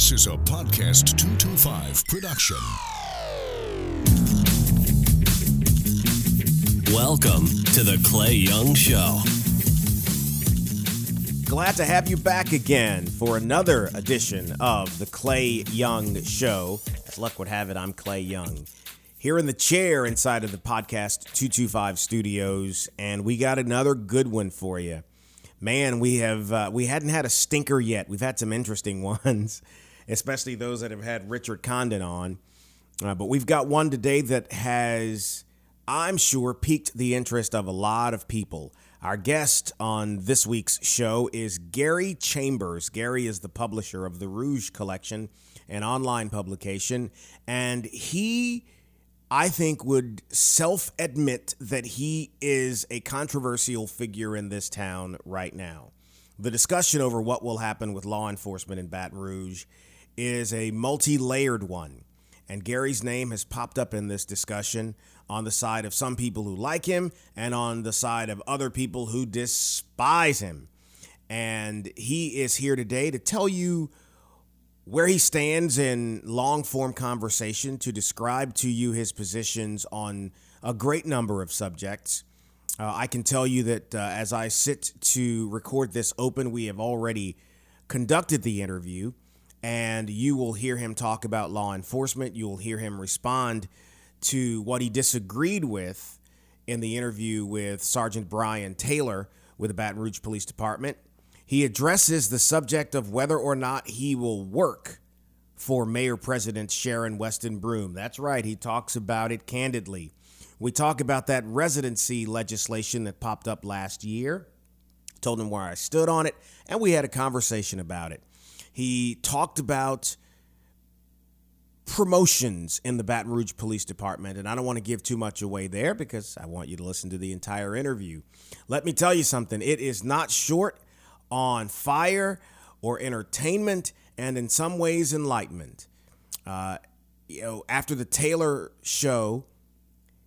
This is a Podcast 225 production. Welcome to the Clay Young Show. Glad to have you back again for another edition of the Clay Young Show. As luck would have it, I'm Clay Young. Here in the chair inside of the podcast 225 studios, and we got another good one for you. Man, we have uh, we hadn't had a stinker yet. We've had some interesting ones, especially those that have had Richard Condon on. Uh, but we've got one today that has I'm sure, piqued the interest of a lot of people. Our guest on this week's show is Gary Chambers. Gary is the publisher of the Rouge Collection, an online publication, and he, I think, would self admit that he is a controversial figure in this town right now. The discussion over what will happen with law enforcement in Baton Rouge is a multi layered one. And Gary's name has popped up in this discussion on the side of some people who like him and on the side of other people who despise him. And he is here today to tell you where he stands in long form conversation, to describe to you his positions on a great number of subjects. Uh, I can tell you that uh, as I sit to record this open, we have already conducted the interview, and you will hear him talk about law enforcement. You will hear him respond to what he disagreed with in the interview with Sergeant Brian Taylor with the Baton Rouge Police Department. He addresses the subject of whether or not he will work for Mayor President Sharon Weston Broome. That's right, he talks about it candidly. We talk about that residency legislation that popped up last year. Told him where I stood on it, and we had a conversation about it. He talked about promotions in the Baton Rouge Police Department, and I don't want to give too much away there because I want you to listen to the entire interview. Let me tell you something it is not short on fire or entertainment, and in some ways, enlightenment. Uh, you know, after the Taylor show,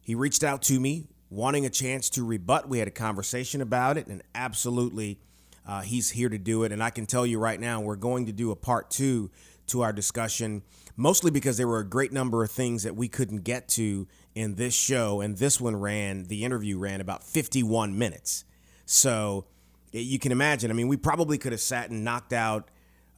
he reached out to me wanting a chance to rebut. We had a conversation about it, and absolutely, uh, he's here to do it. And I can tell you right now, we're going to do a part two to our discussion mostly because there were a great number of things that we couldn't get to in this show. And this one ran, the interview ran about 51 minutes. So you can imagine, I mean, we probably could have sat and knocked out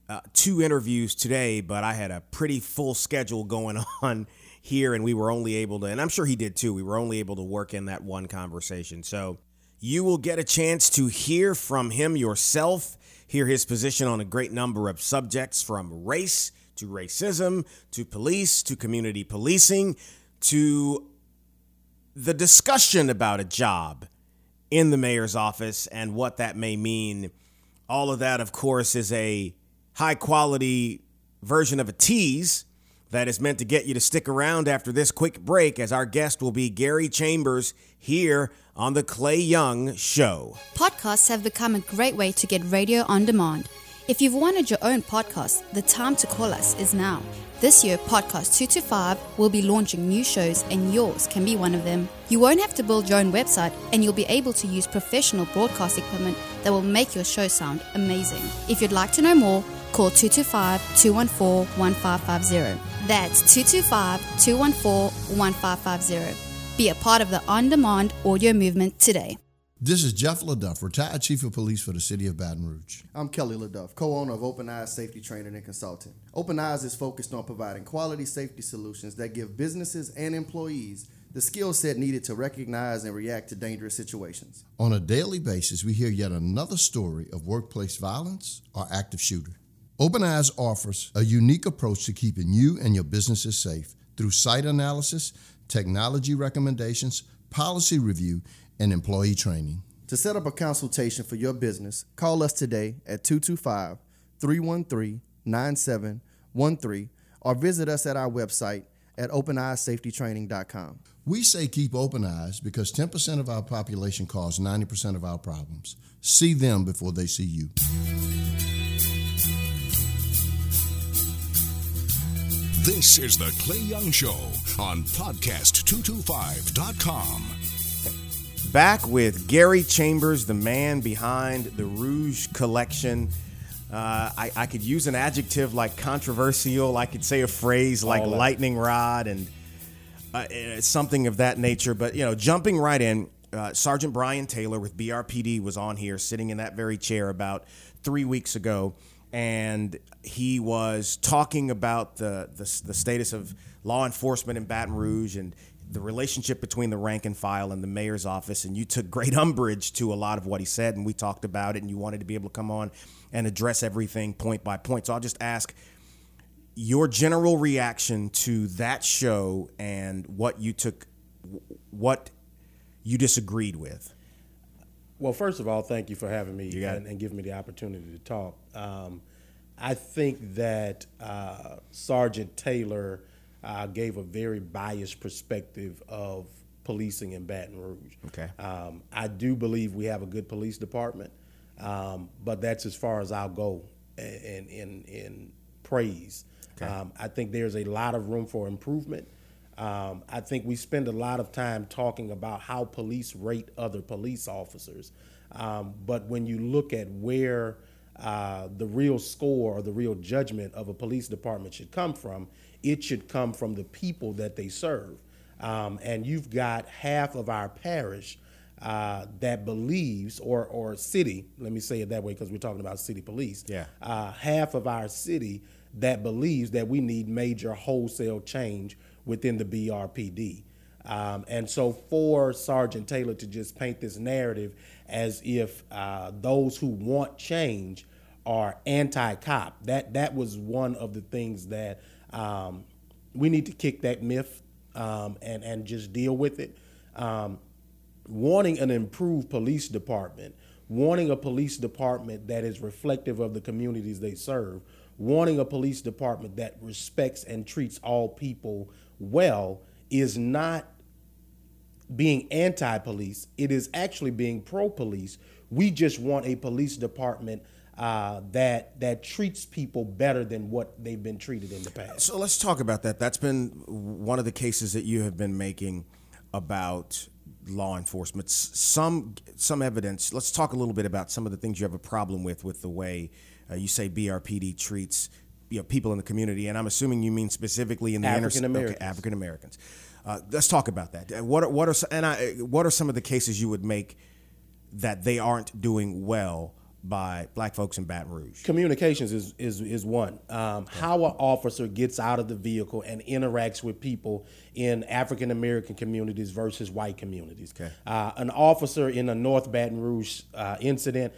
uh, two interviews today, but I had a pretty full schedule going on here, and we were only able to, and I'm sure he did too, we were only able to work in that one conversation. So you will get a chance to hear from him yourself, hear his position on a great number of subjects from race to racism, to police, to community policing, to the discussion about a job in the mayor's office and what that may mean. All of that, of course, is a high quality version of a tease that is meant to get you to stick around after this quick break, as our guest will be Gary Chambers here on The Clay Young Show. Podcasts have become a great way to get radio on demand. If you've wanted your own podcast, the time to call us is now. This year, Podcast 225 will be launching new shows, and yours can be one of them. You won't have to build your own website, and you'll be able to use professional broadcast equipment that will make your show sound amazing. If you'd like to know more, call 225 214 1550. That's 225 214 1550. Be a part of the on demand audio movement today. This is Jeff LeDuff, retired chief of police for the city of Baton Rouge. I'm Kelly LeDuff, co-owner of Open Eyes Safety Training and Consulting. Open Eyes is focused on providing quality safety solutions that give businesses and employees the skill set needed to recognize and react to dangerous situations. On a daily basis, we hear yet another story of workplace violence or active shooter. Open Eyes offers a unique approach to keeping you and your businesses safe through site analysis, technology recommendations, policy review, and employee training. To set up a consultation for your business, call us today at 225 313 9713 or visit us at our website at openeyesafetytraining.com. We say keep open eyes because 10% of our population cause 90% of our problems. See them before they see you. This is The Clay Young Show on podcast225.com. Back with Gary Chambers, the man behind the Rouge Collection. Uh, I, I could use an adjective like controversial. I could say a phrase like All that. lightning rod and uh, eh, something of that nature. But you know, jumping right in, uh, Sergeant Brian Taylor with BRPD was on here, sitting in that very chair about three weeks ago, and he was talking about the the, the status of law enforcement in Baton Rouge and the relationship between the rank and file and the mayor's office. And you took great umbrage to a lot of what he said, and we talked about it. And you wanted to be able to come on and address everything point by point. So I'll just ask your general reaction to that show and what you took what you disagreed with Well, first of all, thank you for having me and, and giving me the opportunity to talk. Um, I think that uh, Sergeant Taylor uh, gave a very biased perspective of policing in Baton Rouge. Okay. Um, I do believe we have a good police department, um, but that's as far as I'll go in in, in praise. Um, I think there's a lot of room for improvement. Um, I think we spend a lot of time talking about how police rate other police officers, um, but when you look at where uh, the real score or the real judgment of a police department should come from, it should come from the people that they serve. Um, and you've got half of our parish uh, that believes, or or city, let me say it that way because we're talking about city police. Yeah. Uh, half of our city that believes that we need major wholesale change within the BRPD. Um, and so for Sergeant Taylor to just paint this narrative as if uh, those who want change are anti-cop, that that was one of the things that um, we need to kick that myth um, and and just deal with it. Um, wanting an improved police department, wanting a police department that is reflective of the communities they serve, wanting a police department that respects and treats all people well is not being anti-police. It is actually being pro-police. We just want a police department uh, that that treats people better than what they've been treated in the past. So let's talk about that. That's been one of the cases that you have been making about law enforcement. Some some evidence. Let's talk a little bit about some of the things you have a problem with with the way uh, you say BRPD treats you know, people in the community, and I'm assuming you mean specifically in the inner- African Americans. Okay, African Americans. Uh, let's talk about that. Uh, What are, what are and I, what are some of the cases you would make that they aren't doing well by black folks in Baton Rouge? communications is is is one. Um, How an officer gets out of the vehicle and interacts with people in African American communities versus white communities. Okay. Uh, an officer in a North Baton Rouge uh, incident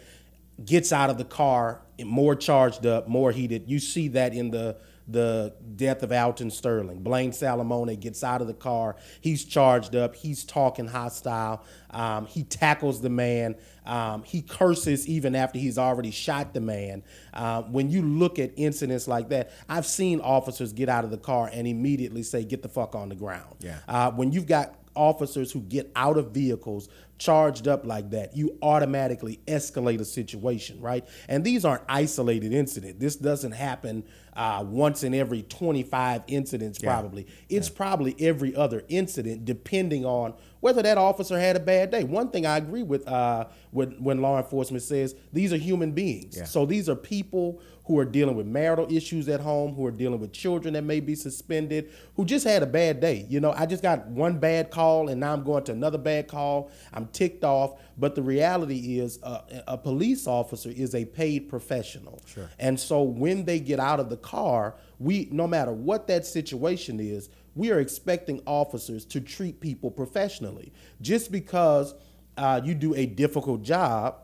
gets out of the car more charged up, more heated. You see that in the the death of Alton Sterling. Blane Salamoni gets out of the car. He's charged up. He's talking hostile. Um, he tackles the man. Um, he curses even after he's already shot the man. Uh, when you look at incidents like that, I've seen officers get out of the car and immediately say, "Get the fuck on the ground." Yeah. Uh, when you've got officers who get out of vehicles charged up like that, you automatically escalate a situation, right? And these aren't isolated incidents. This doesn't happen uh, once in every 25 incidents, probably. It's probably every other incident, depending on whether that officer had a bad day. One thing I agree with uh, when, when law enforcement says these are human beings. Yeah. So these are people who are dealing with marital issues at home, who are dealing with children that may be suspended, who just had a bad day. You know, I just got one bad call and now I'm going to another bad call. I'm ticked off. But the reality is, uh, a police officer is a paid professional. Sure. And so when they get out of the car, we, no matter what that situation is, we are expecting officers to treat people professionally. Just because uh, you do a difficult job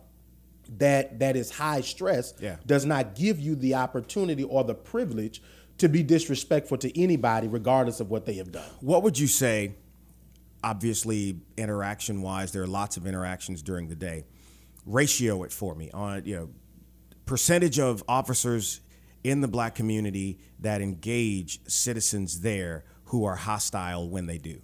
that that is high stress Yeah. does not give you the opportunity or the privilege to be disrespectful to anybody regardless of what they have done. What would you say? Obviously, interaction wise, there are lots of interactions during the day. Ratio it for me on you know percentage of officers in the black community that engage citizens there who are hostile when they do.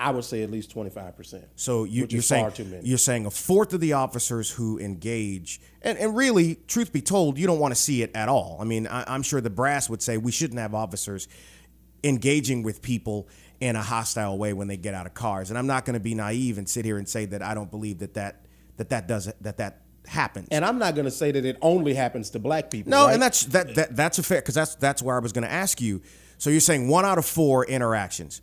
I would say at least 25%. So you, is saying far too many. you're saying a fourth of the officers who engage, and, and really, truth be told, you don't want to see it at all. I mean, I, I'm sure the brass would say we shouldn't have officers engaging with people in a hostile way when they get out of cars. And I'm not going to be naive and sit here and say that I don't believe that that that that does that that happens. And I'm not going to say that it only happens to black people. no, right? and that's that, that that's a fair because that's that's where I was going to ask you. So you're saying one out of four interactions.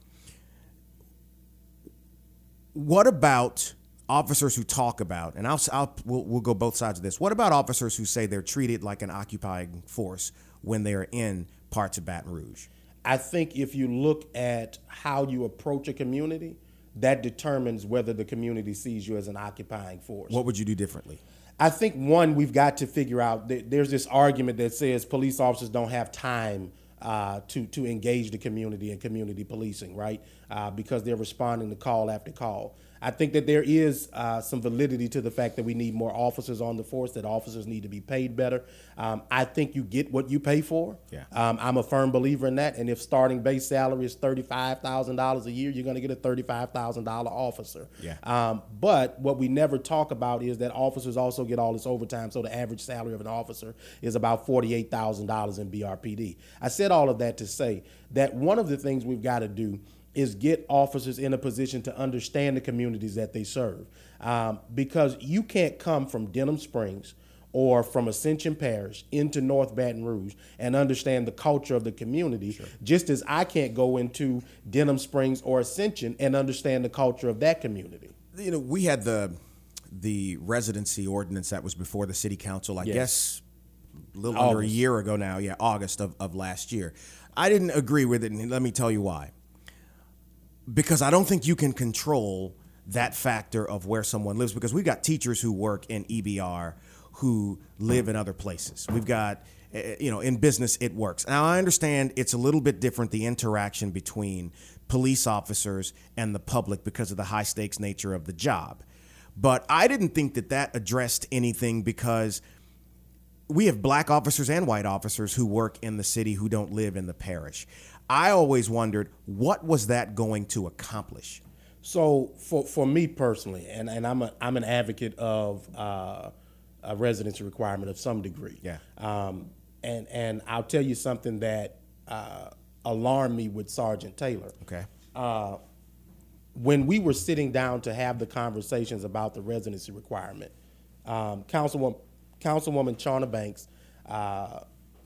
What about officers who talk about, and I'll, I'll we'll, we'll go both sides of this. What about officers who say they're treated like an occupying force when they are in parts of Baton Rouge? I think if you look at how you approach a community, that determines whether the community sees you as an occupying force. What would you do differently? I think one, we've got to figure out. That there's this argument that says police officers don't have time uh, to to engage the community in community policing, right? Uh, because they're responding to call after call. I think that there is uh, some validity to the fact that we need more officers on the force, that officers need to be paid better. Um, I think you get what you pay for. Yeah. Um, I'm a firm believer in that. And if starting base salary is $35,000 a year, you're going to get a $35,000 officer. Yeah. Um, but what we never talk about is that officers also get all this overtime. So the average salary of an officer is about $48,000 in BRPD. I said all of that to say that one of the things we've got to do is get officers in a position to understand the communities that they serve. Um, because you can't come from Denham Springs or from Ascension Parish into North Baton Rouge and understand the culture of the community, just as I can't go into Denham Springs or Ascension and understand the culture of that community. You know, we had the the residency ordinance that was before the city council. I Yes. guess a little under a year ago now. Yeah, August of, of last year. I didn't agree with it, and let me tell you why. Because I don't think you can control that factor of where someone lives. Because we've got teachers who work in EBR who live in other places. We've got, eh, you know, in business it works. Now I understand it's a little bit different the interaction between police officers and the public because of the high stakes nature of the job. But I didn't think that that addressed anything because we have black officers and white officers who work in the city who don't live in the parish. I always wondered what was that going to accomplish? So for, for me personally, and, and I'm a, I'm an advocate of uh, a residency requirement of some degree. Yeah. Um, and and I'll tell you something that uh, alarmed me with Sergeant Taylor. Okay. Uh, When we were sitting down to have the conversations about the residency requirement, um, Councilwoman Councilwoman Chauna Banks uh,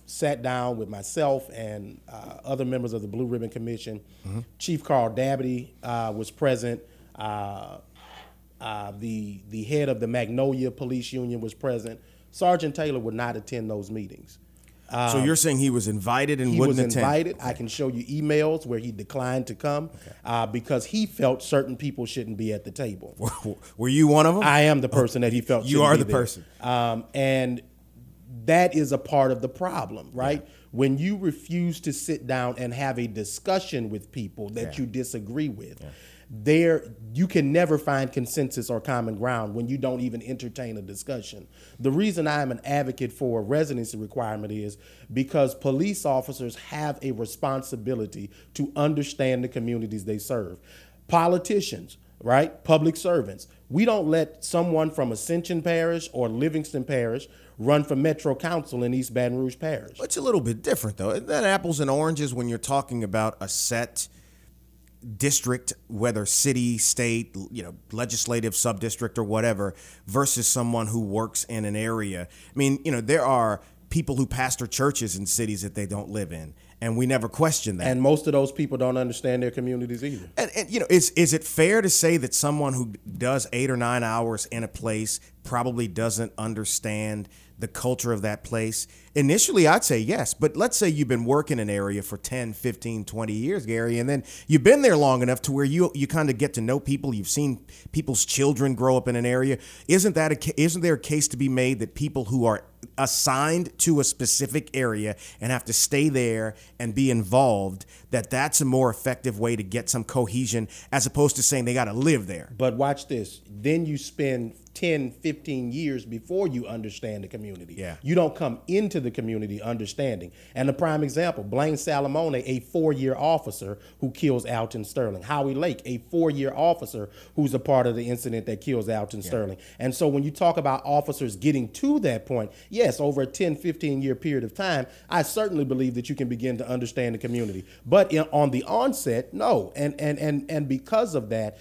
sat down with myself and uh, other members of the Blue Ribbon Commission. Chief Carl Dabadie uh, was present. Uh, uh, the the head of the Magnolia Police Union was present. Sergeant Taylor would not attend those meetings. so you're saying he was invited and He wouldn't was attend? invited. I can show you emails where he declined to come uh, because he felt certain people shouldn't be at the table. Were you one of them? I am the person that he felt. You are the there. person. um, and that is a part of the problem, right? When you refuse to sit down and have a discussion with people that Yeah. you disagree with, there you can never find consensus or common ground when you don't even entertain a discussion. The reason I am an advocate for a residency requirement is because police officers have a responsibility to understand the communities they serve. Politicians, right? Public servants. We don't let someone from Ascension Parish or Livingston Parish run for Metro Council in East Baton Rouge Parish. It's a little bit different, though. Isn't that apples and oranges when you're talking about a set district, whether city, state, you know, legislative subdistrict or whatever, versus someone who works in an area? I mean, you know, there are people who pastor churches in cities that they don't live in, and we never question that. And most of those people don't understand their communities either. And, and you know, is is it fair to say that someone who does eight or nine hours in a place probably doesn't understand the culture of that place? Initially, I'd say yes, but let's say you've been working an area for 10, 15, 20 years, Gary, and then you've been there long enough to where you you kind of get to know people. You've seen people's children grow up in an area. Isn't that a, isn't there a case to be made that people who are assigned to a specific area and have to stay there and be involved that that's a more effective way to get some cohesion as opposed to saying they got to live there But watch this. Then you spend 10, 15 years before you understand the community. Yeah. You don't come into the community understanding. And the prime example, Blane Salamoni, a four-year officer who kills Alton Sterling. Howie Lake, a four-year officer who's a part of the incident that kills Alton Sterling. And so when you talk about officers getting to that point, yes, over a 10, 15 year period of time, I certainly believe that you can begin to understand the community. But in, on the onset, no. And and and and because of that,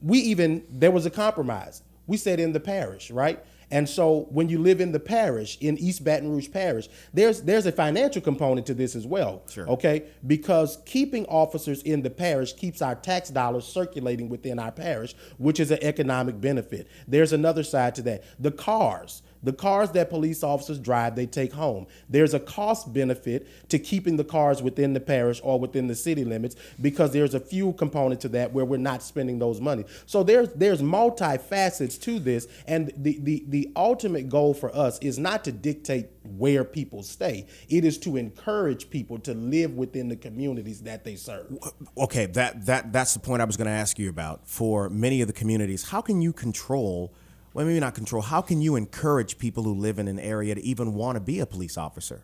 we even there was a compromise. We said in the parish, right? And so when you live in the parish, in East Baton Rouge Parish, there's there's a financial component to this as well. Sure. Okay? Because keeping officers in the parish keeps our tax dollars circulating within our parish, which is an economic benefit. There's another side to that. The cars. The cars that police officers drive, they take home. There's a cost benefit to keeping the cars within the parish or within the city limits because there's a fuel component to that where we're not spending those money. So there's there's multi-facets to this, and the the the ultimate goal for us is not to dictate where people stay. It is to encourage people to live within the communities that they serve. Okay, that that that's the point I was going to ask you about. For many of the communities, how can you control? Well, maybe not control. How can you encourage people who live in an area to even want to be a police officer?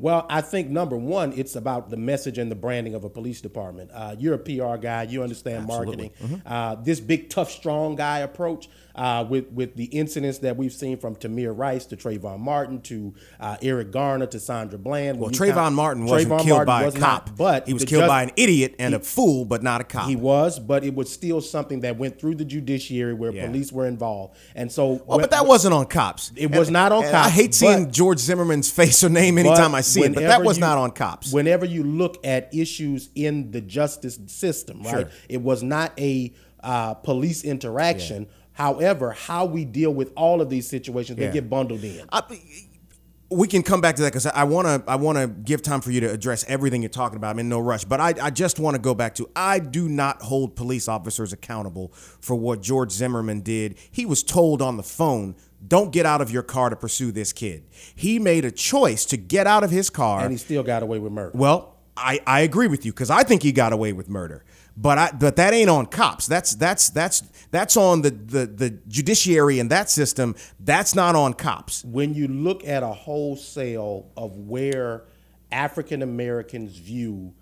Well, I think number one, it's about the message and the branding of a police department. Uh, you're a PR guy, you understand Absolutely. marketing. Uh, this big, tough, strong guy approach uh, with with the incidents that we've seen from Tamir Rice to Trayvon Martin to uh, Eric Garner to Sandra Bland. Well, When Trayvon count- Martin wasn't Trayvon killed Martin by a cop, not, but he was killed judge- by an idiot and he- a fool, but not a cop. He was, but it was still something that went through the judiciary where Yeah. police were involved, and so. Well, but that wasn't on cops. It was not on cops, I hate seeing George Zimmerman's face or name anytime But I see it, but that was you- not on cops. Whenever you look at issues in the justice system, right? Sure. It was not a uh, police interaction. However, how we deal with all of these situations, Yeah. they get bundled in. I, we can come back to that because I want to. I want to give time for you to address everything you're talking about. I'm in no rush, but I, I just want to go back to. I do not hold police officers accountable for what George Zimmerman did. He was told on the phone, "Don't get out of your car to pursue this kid." He made a choice to get out of his car, and he still got away with murder. Well, I, I agree with you because I think he got away with murder. But I but that ain't on cops. That's that's that's that's on the, the, the judiciary and that system. That's not on cops. when you look at a wholesale of where African Americans view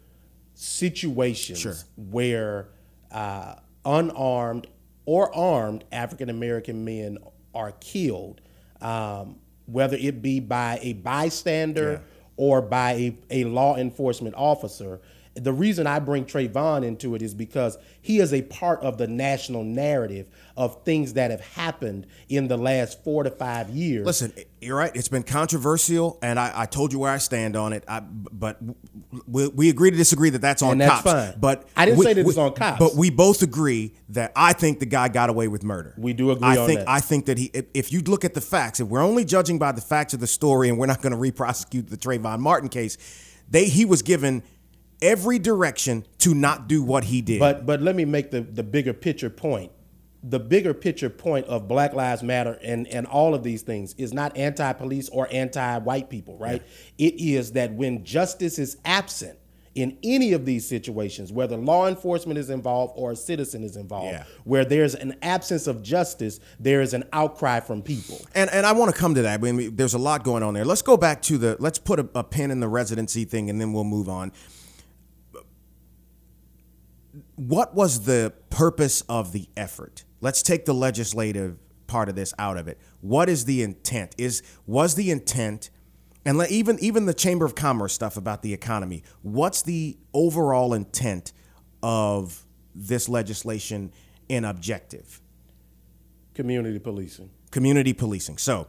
situations Sure. where uh, unarmed or armed African American men are killed, um, whether it be by a bystander Yeah. or by a, a law enforcement officer. The reason I bring Trayvon into it is because he is a part of the national narrative of things that have happened in the last four to five years. Listen, you're right. It's been controversial, and I, I told you where I stand on it. I, but we, we agree to disagree that that's on And that's cops. fine. But I didn't we- say that we- it's on cops. But we both agree that I think the guy got away with murder. We do agree I on think that. I think that he. If, if you look at the facts, if we're only judging by the facts of the story, and we're not going to re-prosecute the Trayvon Martin case, they he was given every direction to not do what he did. But but let me make the, the bigger picture point. The bigger picture point of Black Lives Matter and, and all of these things is not anti police or anti white people, right? It is that when justice is absent in any of these situations, whether law enforcement is involved or a citizen is involved, Yeah. where there's an absence of justice, there is an outcry from people. And and I want to come to that. I mean, we- there's a lot going on there. Let's go back to the. Let's put a, a pin in the residency thing, and then we'll move on. What was the purpose of the effort? Let's take the legislative part of this out of it. What is the intent? Is was the intent, and let, even even the Chamber of Commerce stuff about the economy. What's the overall intent of this legislation in objective? Community policing. community policing. So,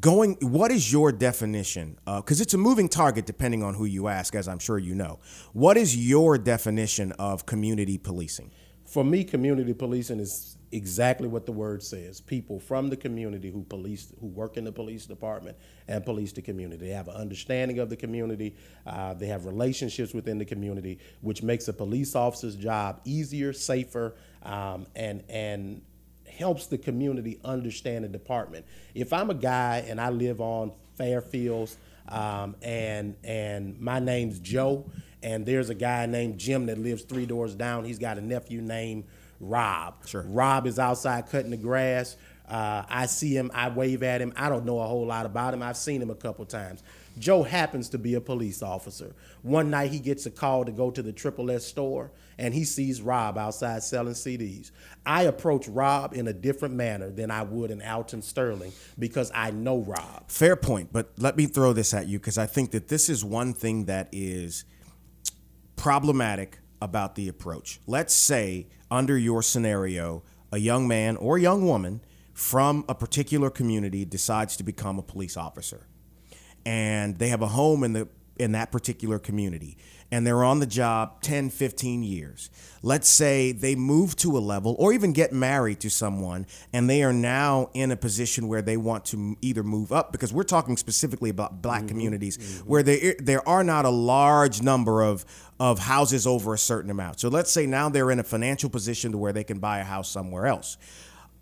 going, what is your definition? Because it's a moving target depending on who you ask, as I'm sure you know. What is your definition of community policing? For me, community policing is exactly what the word says. People from the community who police, who work in the police department and police the community. They have an understanding of the community. Uh, they have relationships within the community, which makes a police officer's job easier, safer, um, and and helps the community understand the department. If I'm a guy and I live on Fairfields, um, and and my name's Joe, and there's a guy named Jim that lives three doors down. He's got a nephew named Rob. Sure. Rob is outside cutting the grass. Uh, I see him. I wave at him. I don't know a whole lot about him. I've seen him a couple times. Joe happens to be a police officer. One night he gets a call to go to the Triple S store and he sees Rob outside selling CDs. I approach Rob in a different manner than I would in Alton Sterling because I know Rob. Fair point, but let me throw this at you because I think that this is one thing that is problematic about the approach. Let's say, under your scenario, a young man or young woman from a particular community decides to become a police officer and they have a home in the in that particular community and they're on the job 10 15 years. Let's say they move to a level or even get married to someone and they are now in a position where they want to either move up because we're talking specifically about black mm-hmm. communities mm-hmm. where there there are not a large number of of houses over a certain amount. So let's say now they're in a financial position to where they can buy a house somewhere else.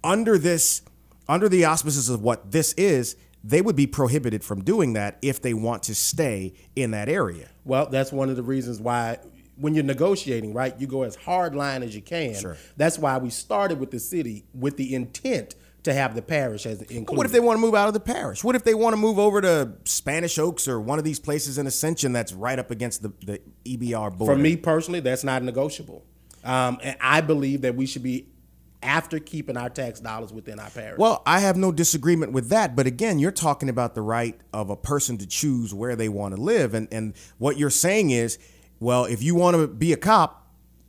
Under this under the auspices of what this is they would be prohibited from doing that if they want to stay in that area Well, that's one of the reasons why when you're negotiating, right, you go as hard line as you can. Sure. That's why we started with the city with the intent to have the parish as included. What if they want to move out of the parish? What if they want to move over to Spanish Oaks or one of these places in Ascension that's right up against the, the EBR border? For me personally, that's not negotiable. Um, and I believe that we should be after keeping our tax dollars within our parish. Well, I have no disagreement with that, but again, you're talking about the right of a person to choose where they want to live, and and what you're saying is, well, if you want to be a cop,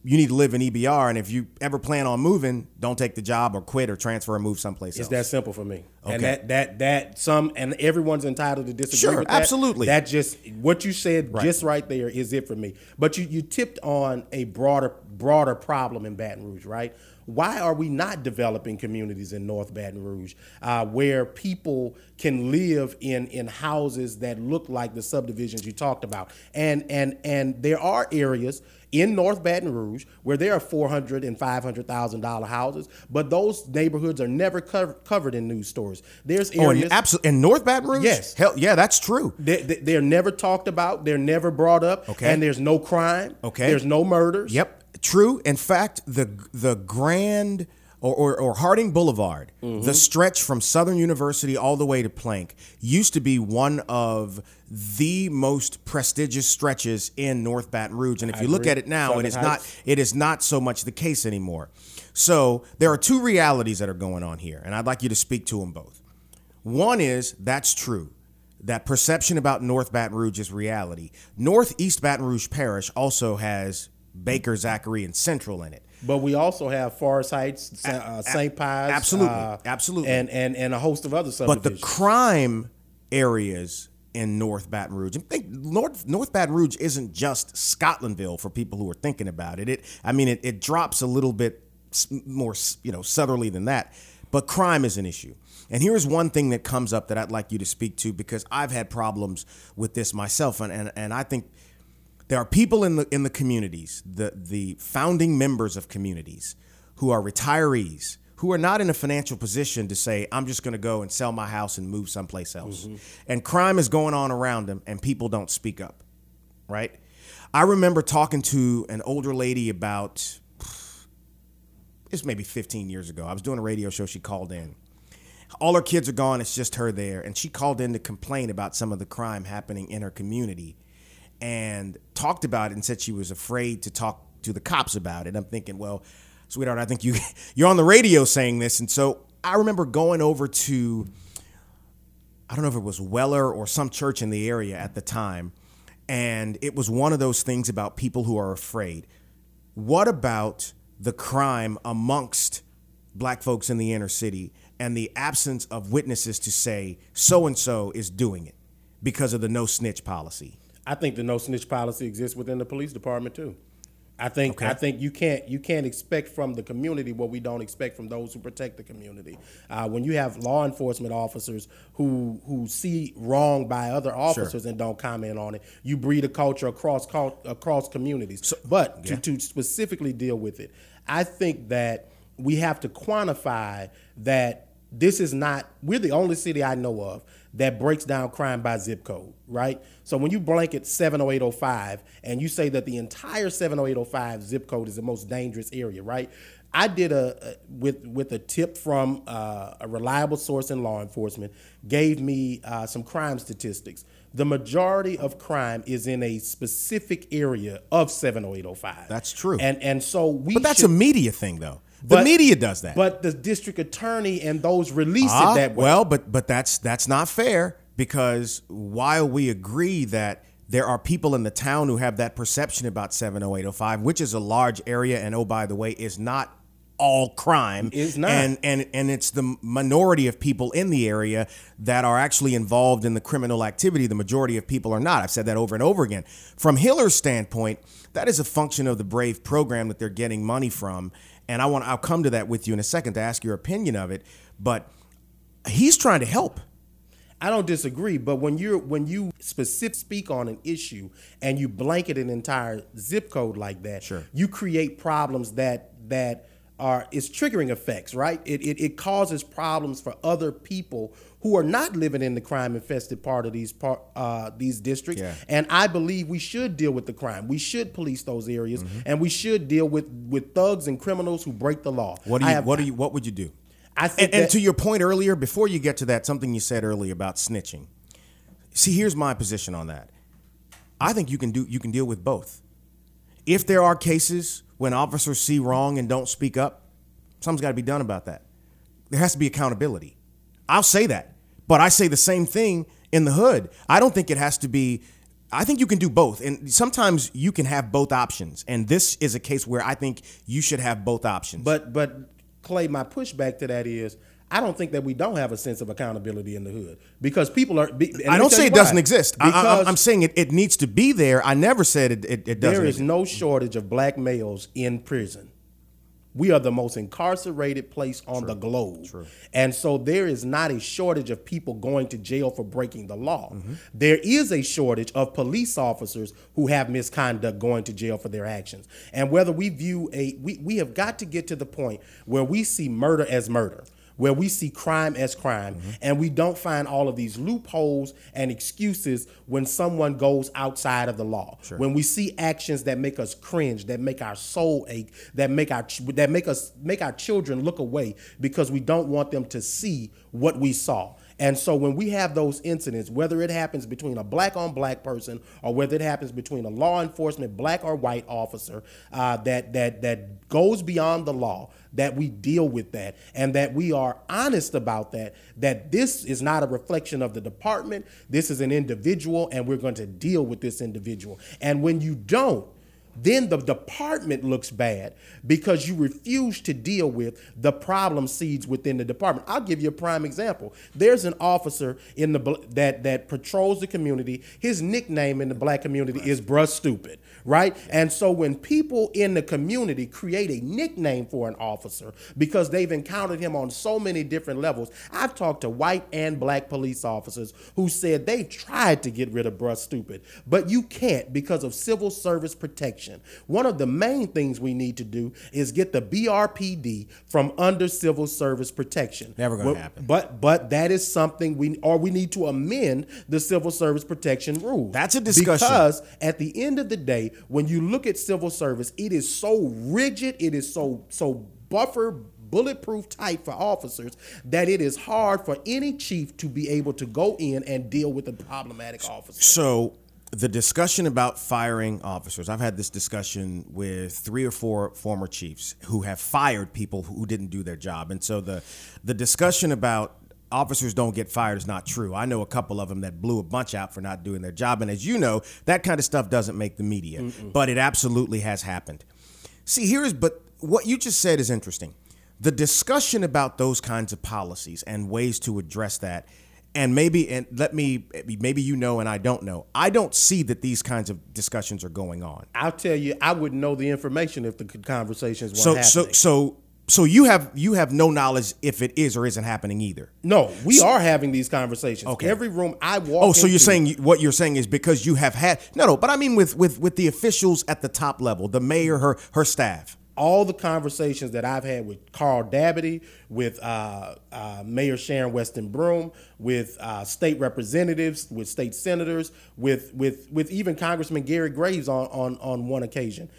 you need to live in EBR, and if you ever plan on moving, don't take the job or quit or transfer or move someplace It's else. that simple for me. Okay. And that that that some and everyone's entitled to disagree Sure, with that. absolutely. That just what you said just right there is it for me. But you you tipped on a broader broader problem in Baton Rouge, right? Why are we not developing communities in North Baton Rouge uh, where people can live in in houses that look like the subdivisions you talked about? And and and there are areas in North Baton Rouge where there are four hundred and five hundred thousand dollar houses, but those neighborhoods are never cover, covered in news stories. There's Oh, areas and absolutely. In North Baton Rouge? Yes. Hell, yeah, that's true. they, they- they're never talked about, they're never brought up, Okay. and there's no crime. Okay. there's no murders. Yep, true. In fact, the the Grand or, or, or Harding Boulevard, Mm-hmm. the stretch from Southern University all the way to Plank, used to be one of the most prestigious stretches in North Baton Rouge. And if I you look at it now, Southern it is Heights. not it is not so much the case anymore. So there are two realities that are going on here, and I'd like you to speak to them both. One is that's true. That perception about North Baton Rouge is reality. Northeast Baton Rouge Parish also has Baker, Zachary, and Central in it. But we also have Forest Heights, uh, St. Pius, absolutely, uh, absolutely. and, and and a host of other But the crime areas in North Baton Rouge, and think North North Baton Rouge isn't just Scotlandville for people who are thinking about it. It, I mean, it, it drops a little bit more, you know, southerly than that. But crime is an issue. And here's one thing that comes up that I'd like you to speak to because I've had problems with this myself, and and, and I think there are people in the in the communities, the the founding members of communities, who are retirees, who are not in a financial position to say, I'm just going to go and sell my house and move someplace else. Mm-hmm. And crime is going on around them, and people don't speak up, right? I remember talking to an older lady about it's maybe 15 years ago. I was doing a radio show. She called in. All her kids are gone. It's just her there. And she called in to complain about some of the crime happening in her community and talked about it and said she was afraid to talk to the cops about it. I'm thinking, well, sweetheart, I think you you're on the radio saying this. And so I remember going over to I don't know if it was Weller or some church in the area at the time. And it was one of those things about people who are afraid. What about the crime amongst black folks in the inner city and the absence of witnesses to say so and so is doing it because of the no snitch policy? I think the no snitch policy exists within the police department too. I think Okay. I think you can't you can't expect from the community what we don't expect from those who protect the community. Uh, when you have law enforcement officers who who see wrong by other officers and don't comment on it, you breed a culture across across communities. but yeah. to, to specifically deal with it, I think that we have to quantify that this is not we're the only city I know of that breaks down crime by zip code, right? So when you blanket 70805 and you say that the entire 70805 zip code is the most dangerous area, right? I did a, with with a tip from uh, a reliable source in law enforcement gave me uh, some crime statistics. The majority of crime is in a specific area of 70805. That's true. And and so we But that's should- a media thing, though. The media does that. But the district attorney and those release Ah, it that way. Well, but but that's that's not fair because while we agree that there are people in the town who have that perception about 70805, which is a large area and oh by the way is not all crime. It's not. And and and it's the minority of people in the area that are actually involved in the criminal activity. The majority of people are not. I've said that over and over again. From Hillar's standpoint, that is a function of the Brave program that they're getting money from. And I want I'll come to that with you in a second to ask your opinion of it. But he's trying to help. I don't disagree, but when you're when you specific speak on an issue and you blanket an entire zip code like that, Sure. you create problems that that are is triggering effects, right? It, it it causes problems for other people who are not living in the crime infested part of these part uh, these districts. Yeah. And I believe we should deal with the crime. We should police those areas, Mm-hmm. and we should deal with with thugs and criminals who break the law. What do you have- what do you what would you do? I think And, and to your point earlier, before you get to that, something you said earlier about snitching. See, here's my position on that. I think you can do you can deal with both. If there are cases when officers see wrong and don't speak up, something's got to be done about that. There has to be accountability. I'll say that, but I say the same thing in the hood. I don't think it has to be. I think you can do both, and sometimes you can have both options. And this is a case where I think you should have both options. But but Clay, my pushback to that is I don't think that we don't have a sense of accountability in the hood because people are. and I don't say it doesn't exist. I, I'm saying it, it needs to be there. I never said it, it, it doesn't. there is exist. no shortage of black males in prison. We are the most incarcerated place on the globe. And so there is not a shortage of people going to jail for breaking the law. Mm-hmm. There is a shortage of police officers who have misconduct going to jail for their actions. And whether we view a we, we have got to get to the point where we see murder as murder. Where we see crime as crime, Mm-hmm. and we don't find all of these loopholes and excuses when someone goes outside of the law. When we see actions that make us cringe, that make our soul ache, that make our ch- that make us make our children look away because we don't want them to see what we saw. And so when we have those incidents, whether it happens between a black on black person or whether it happens between a law enforcement black or white officer uh, that that that goes beyond the law, that we deal with that and that we are honest about that. That this is not a reflection of the department. This is an individual, and we're going to deal with this individual. And when you don't, then the department looks bad because you refuse to deal with the problem seeds within the department. I'll give you a prime example. There's an officer in the that that patrols the community. His nickname in the black community is Bruh Stupid, right? And so when people in the community create a nickname for an officer because they've encountered him on so many different levels, I've talked to white and black police officers who said they've tried to get rid of Bruh Stupid, but you can't because of civil service protection. One of the main things we need to do is get the BRPD from under civil service protection. Never gonna happen. But but that is something we or we need to amend the civil service protection rule. That's a discussion. Because at the end of the day, when you look at civil service, it is so rigid, it is so so buffer bulletproof type for officers that it is hard for any chief to be able to go in and deal with a problematic officer. So the discussion about firing officers, I've had this discussion with three or four former chiefs who have fired people who didn't do their job, and so the the discussion about officers don't get fired is not true. I know a couple of them that blew a bunch out for not doing their job, and as you know, that kind of stuff doesn't make the media, but it absolutely has happened. See, here is, but what you just said is interesting. The discussion about those kinds of policies and ways to address that, and maybe, and let me, maybe you know and I don't know. I don't see that these kinds of discussions are going on. I'll tell you, I wouldn't know the information if the conversations weren't So, happening. so, so, so you have you have no knowledge if it is or isn't happening either. no, we are having these conversations. Okay. Every room I walk. Oh, so you're saying what you're saying is because you have had no, no, but I mean with with with the officials at the top level, the mayor, her her staff. All the conversations that I've had with Carl Dabadie, with uh, uh, Mayor Sharon Weston Broome, with uh, state representatives, with state senators, with with with even Congressman Garret Graves on on on one occasion,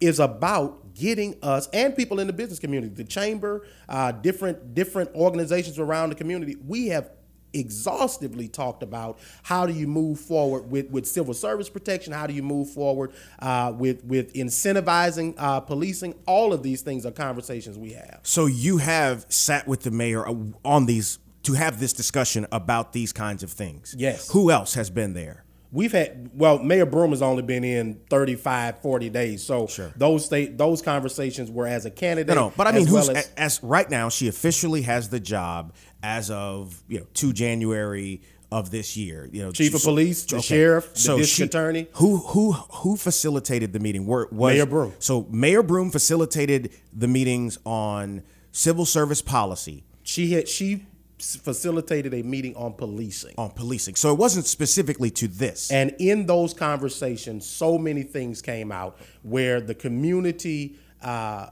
is about getting us and people in the business community, the chamber, uh, different different organizations around the community. We have exhaustively talked about how do you move forward with, with civil service protection how do you move forward uh, with with incentivizing uh, policing all of these things are conversations we have So you have sat with the mayor uh, on these to have this discussion about these kinds of things. Yes. Who else has been there? We've had well, Mayor Broome has only been in 35, 40 days. So Sure. those state those conversations were as a candidate. No, no, but I mean, well as, as, right now? She officially has the job as of you know two January of this year. You know, Chief of police, the sheriff, the district she- attorney. Who who who facilitated the meeting? Were, was, Mayor Broome. So Mayor Broome facilitated the meetings on civil service policy she had she facilitated a meeting on policing. on policing. So it wasn't specifically to this. And in those conversations, so many things came out where the community uh,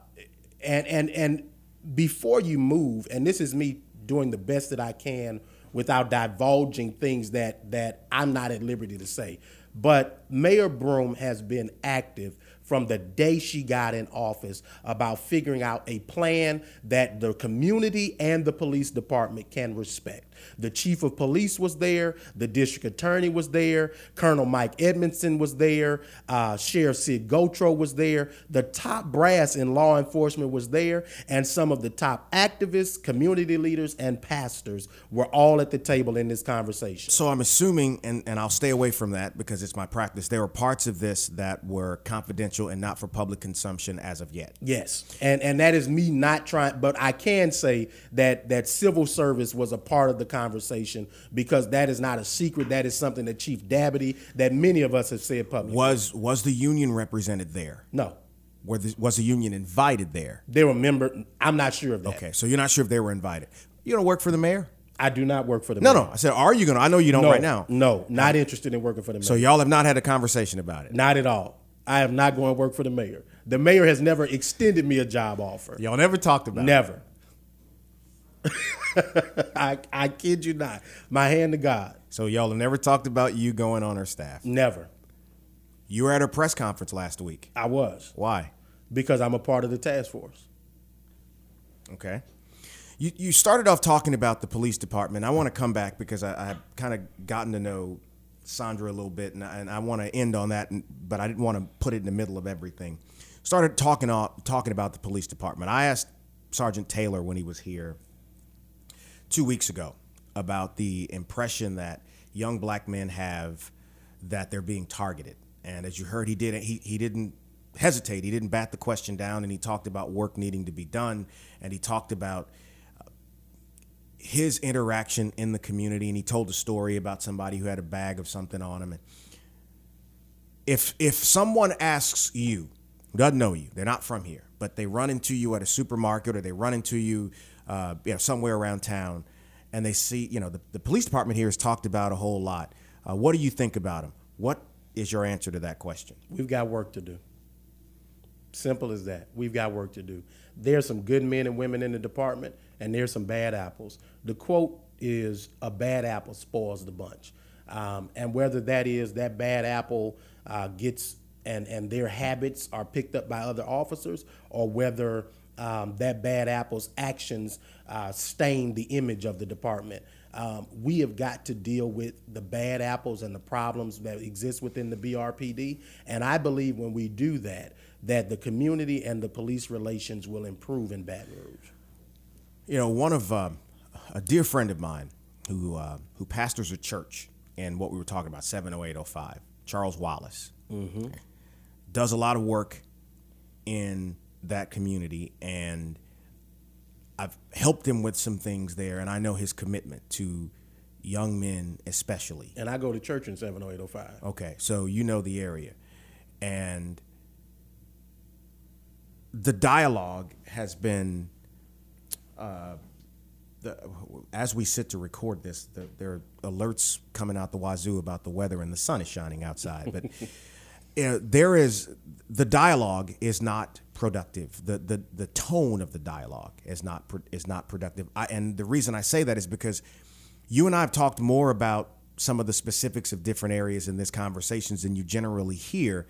and and and before you move, and this is me doing the best that I can without divulging things that that I'm not at liberty to say. But Mayor Broome has been active from the day she got in office about figuring out a plan that the community and the police department can respect. The chief of police was there, the district attorney was there, Colonel Mike Edmonson was there, uh, Sheriff Sid Gautreaux was there, the top brass in law enforcement was there, and some of the top activists, community leaders, and pastors were all at the table in this conversation. So I'm assuming, and, and I'll stay away from that because it's my practice. There were parts of this that were confidential and not for public consumption as of yet. Yes, and and that is me not trying, but I can say that that civil service was a part of the conversation because that is not a secret. That is something that Chief Dabadie, that many of us have said publicly. Was was the union represented there? No, Were the, was the union invited there? they were member. I'm not sure of that. Okay, so you're not sure if they were invited. You don't work for the mayor? I do not work for the No, mayor. no. No. I said, are you gonna? I know you don't no, right now. No, not interested in working for the mayor. So y'all have not had a conversation about it. not at all. I am not going to work for the mayor. The mayor has never extended me a job offer. Y'all never talked about it. Never. I I kid you not. My hand to God. So y'all have never talked about you going on her staff. Never. You were at her press conference last week. I was Why? because I'm a part of the task force. Okay. You, you started off talking about the police department. I want to come back because I, I've kind of gotten to know Sandra a little bit, and I, and I want to end on that, and- but I didn't want to put it in the middle of everything. Started talking off, talking about the police department. I asked Sergeant Taylor when he was here two weeks ago about the impression that young black men have that they're being targeted. And as you heard, he didn't he, he didn't hesitate. He didn't bat the question down, and he talked about work needing to be done, and he talked about uh, his interaction in the community, and he told a story about somebody who had a bag of something on him. And if if someone asks you, doesn't know you, they're not from here, but they run into you at a supermarket or they run into you, uh, you know, somewhere around town, and they see, you know, the, the police department here has talked about a whole lot. Uh, what do you think about them? What is your answer to that question? We've got work to do. Simple as that. We've got work to do. There's some good men and women in the department, and there's some bad apples. The quote is a bad apple spoils the bunch. Um, and whether that is that bad apple uh, gets and, and their habits are picked up by other officers, or whether um, that bad apple's actions uh, stain the image of the department. Um, we have got to deal with the bad apples and the problems that exist within the BRPD. And I believe when we do that, that the community and the police relations will improve in Baton Rouge. You know, one of um, a dear friend of mine who uh, who pastors a church in what we were talking about, 70805, Charles Wallace, does a lot of work in that community, and I've helped him with some things there, and I know his commitment to young men, especially. And I go to church in 70805. Okay, so you know the area. And the dialogue has been, uh, the, as we sit to record this, the, there are alerts coming out the wazoo about the weather and the sun is shining outside. But you know, there is, the dialogue is not productive. The, the, the tone of the dialogue is not, is not productive. I, and the reason I say that is because you and I have talked more about some of the specifics of different areas in this conversations than you generally hear,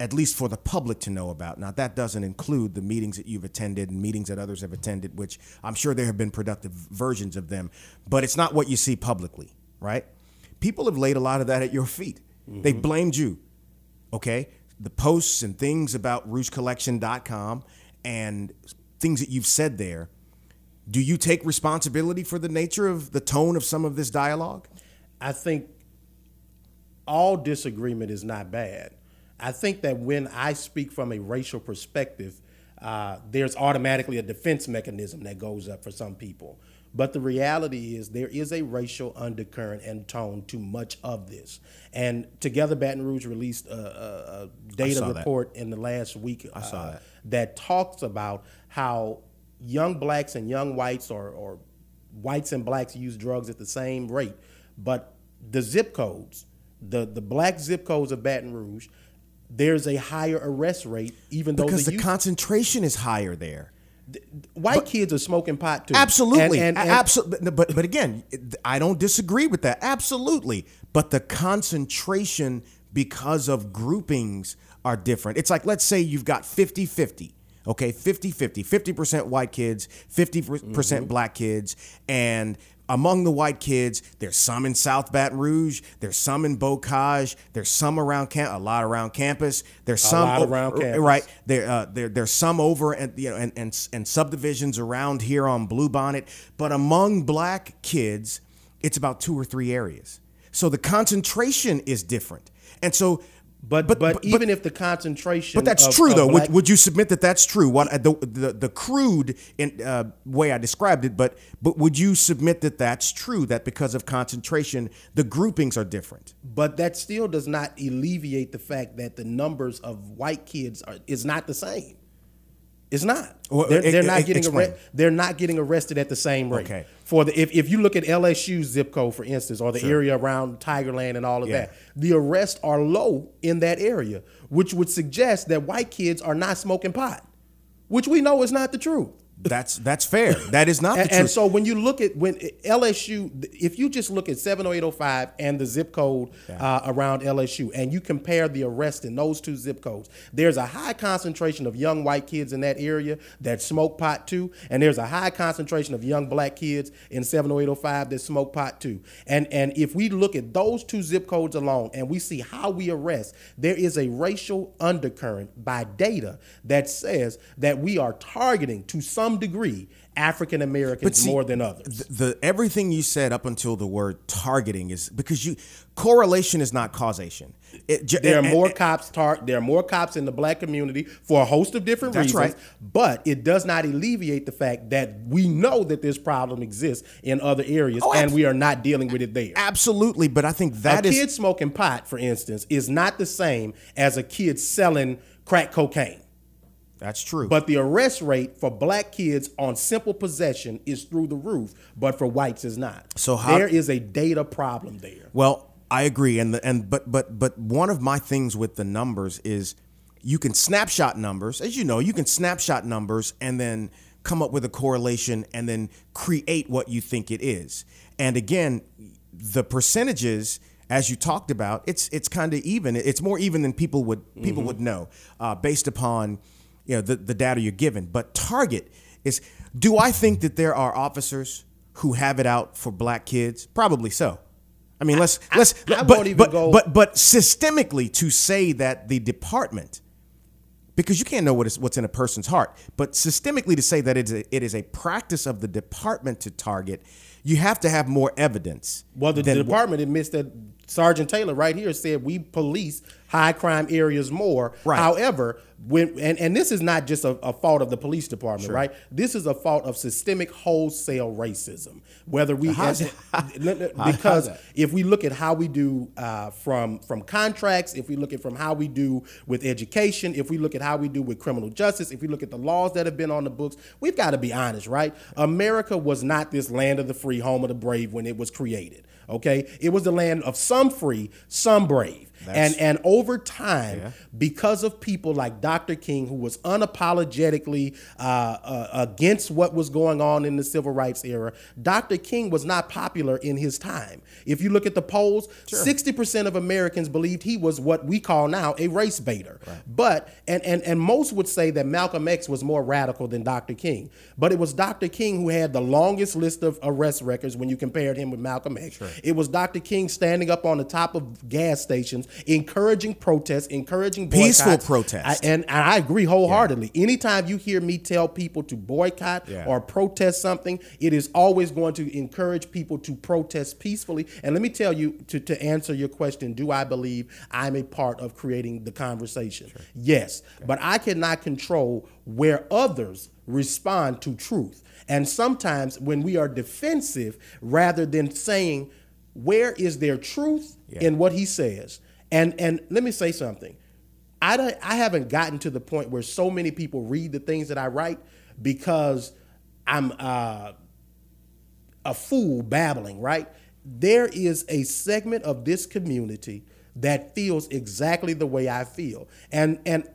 at least for the public to know about. Now, that doesn't include the meetings that you've attended and meetings that others have attended, which I'm sure there have been productive versions of them, but it's not what you see publicly, right? People have laid a lot of that at your feet. They mm-hmm. blamed you, okay? The posts and things about rougecollection.com and things that you've said there do you take responsibility for the nature of the tone of some of this dialogue? I think all disagreement is not bad. I think that when I speak from a racial perspective, uh, there's automatically a defense mechanism that goes up for some people. But the reality is, there is a racial undercurrent and tone to much of this. And Together Baton Rouge released a, a, data saw that. report in the last week I saw uh, that. that talks about how young blacks and young whites or, or whites and blacks use drugs at the same rate, but the zip codes, the, the black zip codes of Baton Rouge, there's a higher arrest rate, even though because the, the youth- concentration is higher there. White kids are smoking pot too. Absolutely, And- and- and- absolutely. But but again, I don't disagree with that. Absolutely, but the concentration because of groupings are different. It's like let's say you've got 50-50. Okay, 50-50, 50% white kids, 50% mm-hmm. black kids, and among the white kids, there's some in South Baton Rouge, there's some in Bocage, there's some around camp, a lot around campus, there's some o- around campus. right there, uh, there, there's some over and you know and, and and subdivisions around here on Bluebonnet, but among black kids, it's about two or three areas. So the concentration is different, and so. But, but but even if the concentration, But that's of- true, of though. black- Would, would you submit that that's true? What the the, the crude in, uh, way I described it, but but would you submit that that's true? That because of concentration, the groupings are different. but that still does not alleviate the fact that the numbers of white kids are is not the same. It's not. They're, they're not getting arrested. They're not getting arrested at the same rate. Okay. For the if, if you look at LSU's zip code, for instance, or the area around Tigerland and all of Yeah. that, the arrests are low in that area, which would suggest that white kids are not smoking pot, which we know is not the truth. That's that's fair. That is not the And, truth. and so when you look at when LSU, if you just look at 70805 and the zip code uh, around LSU, and you compare the arrest in those two zip codes, there's a high concentration of young white kids in that area that smoke pot too, and there's a high concentration of young black kids in 70805 that smoke pot too. And and if we look at those two zip codes alone, and we see how we arrest, there is a racial undercurrent by data that says that we are targeting to some degree African Americans more than others. the, the everything you said up until the word targeting is because you correlation is not causation. It, There are and- more and- cops tar- there are more cops in the black community for a host of different That's reasons. right. But it does not alleviate the fact that we know that this problem exists in other areas Oh, and we are not dealing with it there. absolutely, but I think that a is kid smoking pot, for instance, is not the same as a kid selling crack cocaine. That's true. But the arrest rate for black kids on simple possession is through the roof, but for whites is not. So how- there is a data problem there. Well, I agree, and the, and but but but one of my things with the numbers is you can snapshot numbers, as you know, you can snapshot numbers and then come up with a correlation and then create what you think it is. And again, the percentages, as you talked about, it's it's kind of even. It's more even than people would people would know, uh, based upon you know the, the data you're given. But target is. Do I think that there are officers who have it out for black kids? Probably so. I mean, let's let's. I but, won't even but, go- but but systemically to say that the department, because you can't know what is what's in a person's heart, but systemically to say that it is a, it is a practice of the department to target, you have to have more evidence. Well, the, the department admits that Sergeant Taylor right here said we police high crime areas more. Right. However, when and, and this is not just a, a fault of the police department, right? This is a fault of systemic wholesale racism. Whether we as- because if we look at how we do uh, from from contracts, if we look at from how we do with education, if we look at how we do with criminal justice, if we look at the laws that have been on the books, we've got to be honest, right? America was not this land of the free, home of the brave when it was created. Okay, it was the land of some free, some brave, and and over time, because of people like Dr. King, who was unapologetically uh, uh, against what was going on in the civil rights era, Dr. King was not popular in his time. If you look at the polls, sixty percent of Americans believed he was what we call now a race baiter. But and and and most would say that Malcolm X was more radical than Dr. King. But it was Dr. King who had the longest list of arrest records when you compared him with Malcolm X. It was Dr. King standing up on the top of gas stations encouraging protests, encouraging Peaceful protests. I- and, and I agree wholeheartedly. Anytime you hear me tell people to boycott Yeah. or protest something, it is always going to encourage people to protest peacefully. And let me tell you, to, to answer your question, do I believe I'm a part of creating the conversation? Yes. But I cannot control where others respond to truth. And sometimes when we are defensive, rather than saying, where is there truth Yeah. in what he says? And and let me say something. I don't, I haven't gotten to the point where so many people read the things that I write because I'm uh, a fool babbling, right? There is a segment of this community that feels exactly the way I feel. And and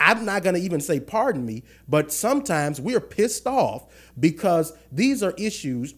I'm not going to even say pardon me, but sometimes we're pissed off because these are issues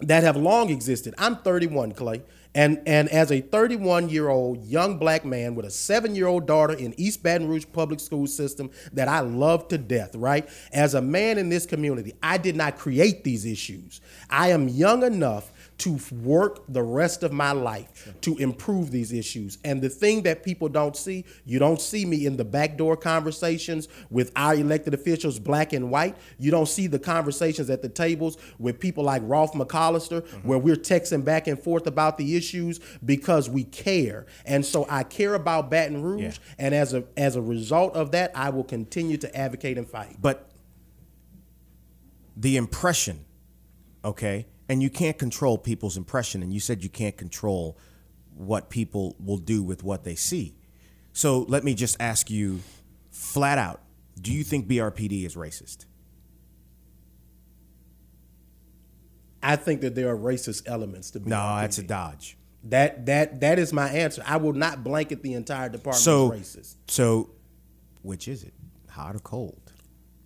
that have long existed. I'm 31, Clay. And, and as a 31 year old young black man with a seven year old daughter in East Baton Rouge public school system that I love to death, right? As a man in this community, I did not create these issues. I am young enough to work the rest of my life to improve these issues. And the thing that people don't see, you don't see me in the backdoor conversations with our elected officials, black and white. You don't see the conversations at the tables with people like Rolfe McCollister, mm-hmm. where we're texting back and forth about the issues because we care. And so I care about Baton Rouge, Yeah. and as a as a result of that, I will continue to advocate and fight. But the impression, okay, and you can't control people's impression, and you said you can't control what people will do with what they see. So let me just ask you flat out do you think BRPD is racist? I think that there are racist elements to be. No, that's a dodge. That that that is my answer. I will not blanket the entire department So, as racist. so which is it? Hot or cold?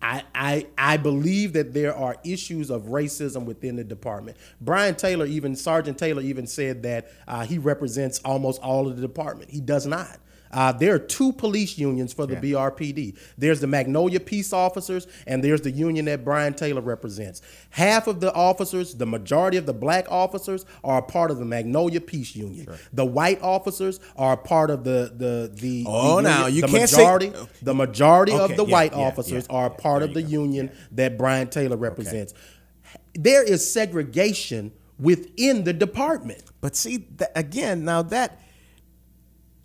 I, I believe that there are issues of racism within the department. Brian Taylor, even Sergeant Taylor, even said that uh, he represents almost all of the department. He does not. Uh, there are two police unions for the BRPD. There's the Magnolia Peace Officers, and there's the union that Brian Taylor represents. Half of the officers, the majority of the black officers, are a part of the Magnolia Peace Union. The white officers are a part of the the the. Oh, the now, union- you the can't say- majority, The majority Okay, of the yeah, white yeah, officers yeah, are part of the go. union that Brian Taylor represents. There is segregation within the department. But see, th- again, now that.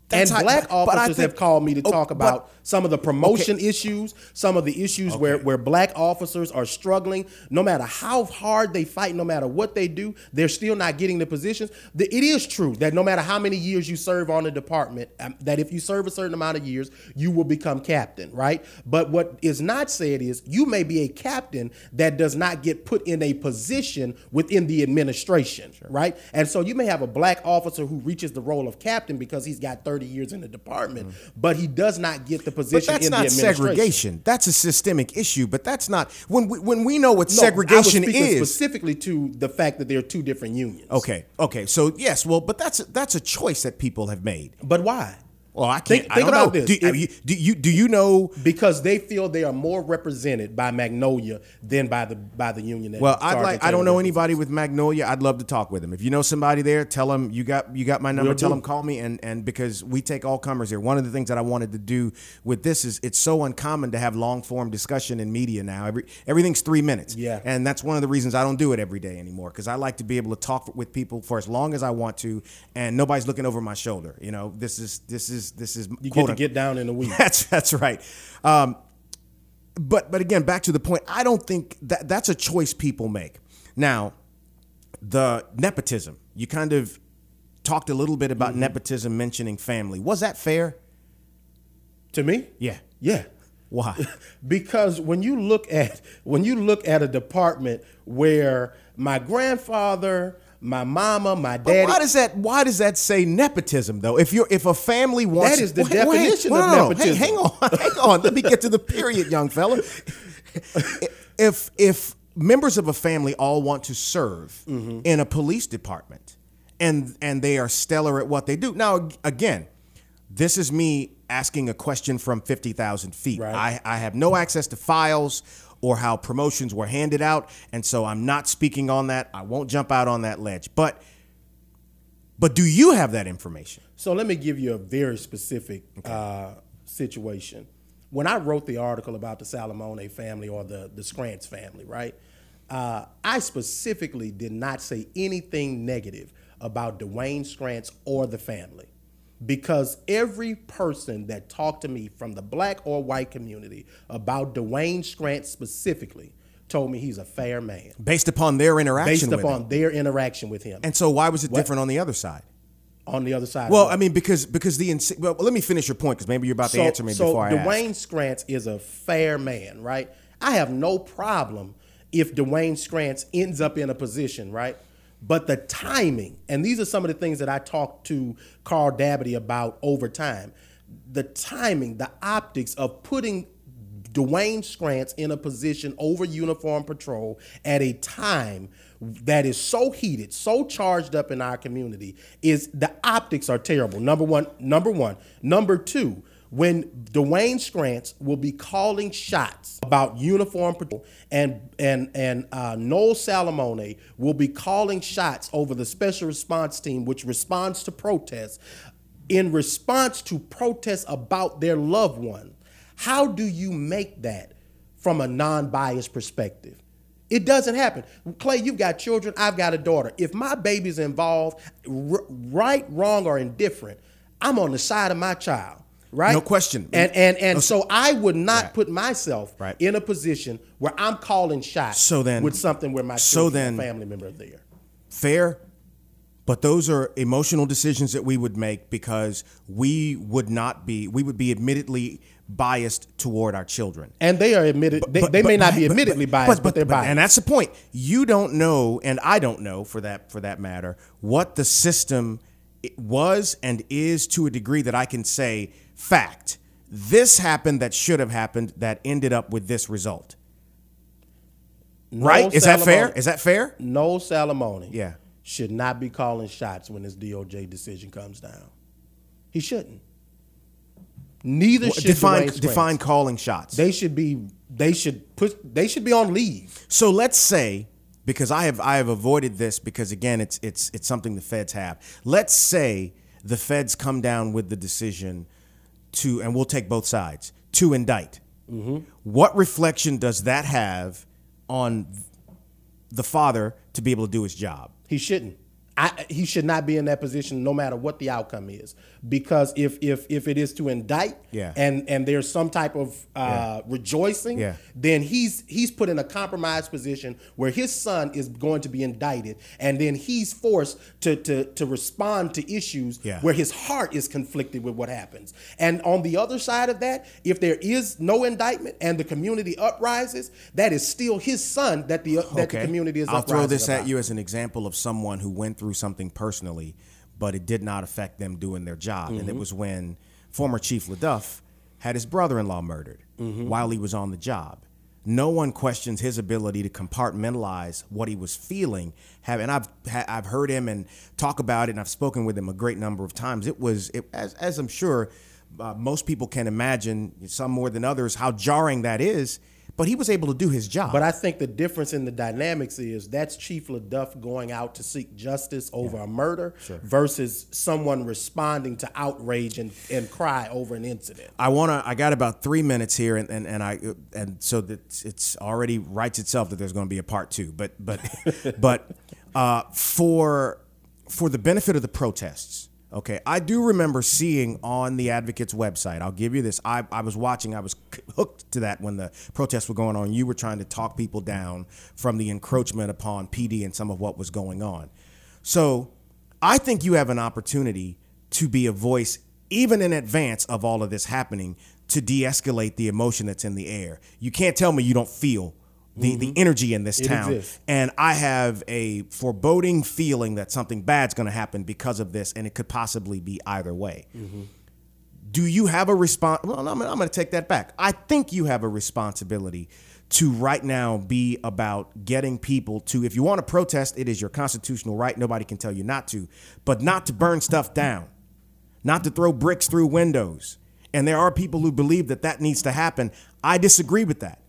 That's and black but I officers think- have called me to Oh, talk but- about some of the promotion issues, some of the issues where, Okay. where black officers are struggling. No matter how hard they fight, no matter what they do, they're still not getting the positions. The, it is true that no matter how many years you serve on a department, um, that if you serve a certain amount of years, you will become captain, right? But what is not said is you may be a captain that does not get put in a position within the administration, right? And so you may have a black officer who reaches the role of captain because he's got 30 years in the department, but he does not get the But position that's in the not segregation. That's a systemic issue. But that's not when we when we know what No, segregation is. specifically to the fact that there are two different unions. Okay, okay. So yes, well, but that's that's a choice that people have made. But why? Well, I can't. Think- I think about know. this. Do, you, do you do you know? Because they feel they are more represented by Magnolia than by the by the union. That Well, I'd like. I don't know anybody with Magnolia. I'd love to talk with them. If you know somebody there, tell them you got you got my number. Will tell do. them call me and and because we take all comers here. One of the things that I wanted to do with this is it's so uncommon to have long form discussion in media now. Every everything's three minutes. Yeah. and that's one of the reasons I don't do it every day anymore because I like to be able to talk with people for as long as I want to, and nobody's looking over my shoulder. You know, this is this is this is You get to get down in the weeds. that's that's right. Um, but but again, back to the point. I don't think that that's a choice people make. Now, the nepotism. You kind of talked a little bit about nepotism, mentioning family. Was that fair? to me, Yeah. yeah. Why? because when you look at when you look at a department where my grandfather, my mama, my But daddy, why does that? Why does that say nepotism though? If you're if a family wants That is the Wait, wait, definition no, of no. nepotism. Hey, hang on, hang on. Let me get to the period, young fella. If if members of a family all want to serve Mm-hmm. in a police department and and they are stellar at what they do. Now again, this is me asking a question from fifty thousand feet. Right. I, I have no access to files or how promotions were handed out, and so I'm not speaking on that. I won't jump out on that ledge. But But do you have that information? So let me give you a very specific uh, situation. When I wrote the article about the Salamoni family or the the Scrantz family, right? Uh, I specifically did not say anything negative about Dwayne Scrantz or the family because every person that talked to me from the black or white community about Dwayne Scrantz specifically told me he's a fair man Based upon their interaction based with upon him. their interaction with him And so why was it What? different on the other side? on the other side. Well. I mean, because because the ins- well, let me finish your point because maybe you're about to answer me so before I ask. Dwayne Scrantz is a fair man, right? I have no problem if Dwayne Scrantz ends up in a position, right? But the timing, and these are some of the things that I talked to Carl Dabadie about over time. The timing, the optics of putting Dwayne Scrantz in a position over uniform patrol at a time that is so heated, so charged up in our community is the optics are terrible. Number one, number one. Number two, when Dwayne Scrantz will be calling shots about uniform patrol and and and uh, Noel Salamoni will be calling shots over the special response team, which responds to protests, in response to protests about their loved one. How do you make that from a non-biased perspective? It doesn't happen. Clay, you've got children, I've got a daughter. If my baby's involved, r- right, wrong, or indifferent, I'm on the side of my child, right? No question. And and and No, so I would not Right. put myself Right. in a position where I'm calling shots So then- with something where my so then- family member are there. fair, but those are emotional decisions that we would make because we would not be we would be admittedly biased toward our children. And they are admitted. they, But- they may not be but- admittedly but- biased, but, they're biased. And that's the point. You don't know, and I don't know for that for that matter, what the system was and is to a degree that I can say fact. This happened that should have happened that ended up with this result. right? Noel Is that fair? Is that fair? No Salamoni Yeah. should not be calling shots when this DOJ decision comes down. He shouldn't. Neither Well, should define define calling shots. They should be. They should put. They should be on leave. So let's say, because I have I have avoided this because again it's it's it's something the feds have. Let's say the feds come down with the decision to, and we'll take both sides to indict. Mm-hmm. What reflection does that have on the father to be able to do his job? He shouldn't. I, he should not be in that position, no matter what the outcome is, because if if if it is to indict, Yeah. and and there's some type of uh, rejoicing, Yeah. then he's he's put in a compromised position where his son is going to be indicted, and then he's forced to to to respond to issues Yeah. where his heart is conflicted with what happens. And on the other side of that, if there is no indictment and the community uprises, that is still his son that the that the community is. I'll throw this at you as an example of someone who went through something personally, but it did not affect them doing their job. And it Mm-hmm. was when former Chief LeDuff had his brother-in-law murdered Mm-hmm. while he was on the job. No one questions his ability to compartmentalize what he was feeling. Have and I've I've heard him and talk about it, and I've spoken with him a great number of times. It was it, as as I'm sure uh, most people can imagine, some more than others, how jarring that is. But he was able to do his job. But I think the difference in the dynamics is that's Chief LeDuff going out to seek justice over a murder versus someone responding to outrage and, and cry over an incident. I want to. I got about three minutes here, and, and, and I and so that it's already writes itself that there's going to be a part two. But but but uh, for for the benefit of the protests, okay, I do remember seeing on the Advocates website. I'll give you this. I, I was watching. I was hooked to that when the protests were going on. You were trying to talk people down from the encroachment upon PD and some of what was going on. So I think you have an opportunity to be a voice, even in advance of all of this happening, to de escalate the emotion that's in the air. You can't tell me you don't feel the, the mm-hmm. energy in this It town. exists. And I have a foreboding feeling that something bad's going to happen because of this, and it could possibly be either way. Mm-hmm. Do you have a response? Well, I'm, I'm going to take that back. I think you have a responsibility to right now be about getting people to, if you want to protest, it is your constitutional right. Nobody can tell you not to, but not to burn stuff down, not to throw bricks through windows. And there are people who believe that that needs to happen. I disagree with that.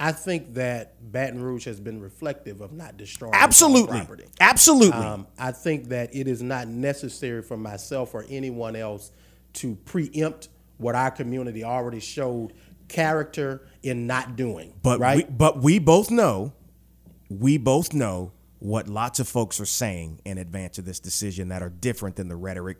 I think that Baton Rouge has been reflective of not destroying Absolutely. property. Absolutely. Um, I think that it is not necessary for myself or anyone else to preempt what our community already showed character in not doing. But right, we, but we both know, we both know what lots of folks are saying in advance of this decision that are different than the rhetoric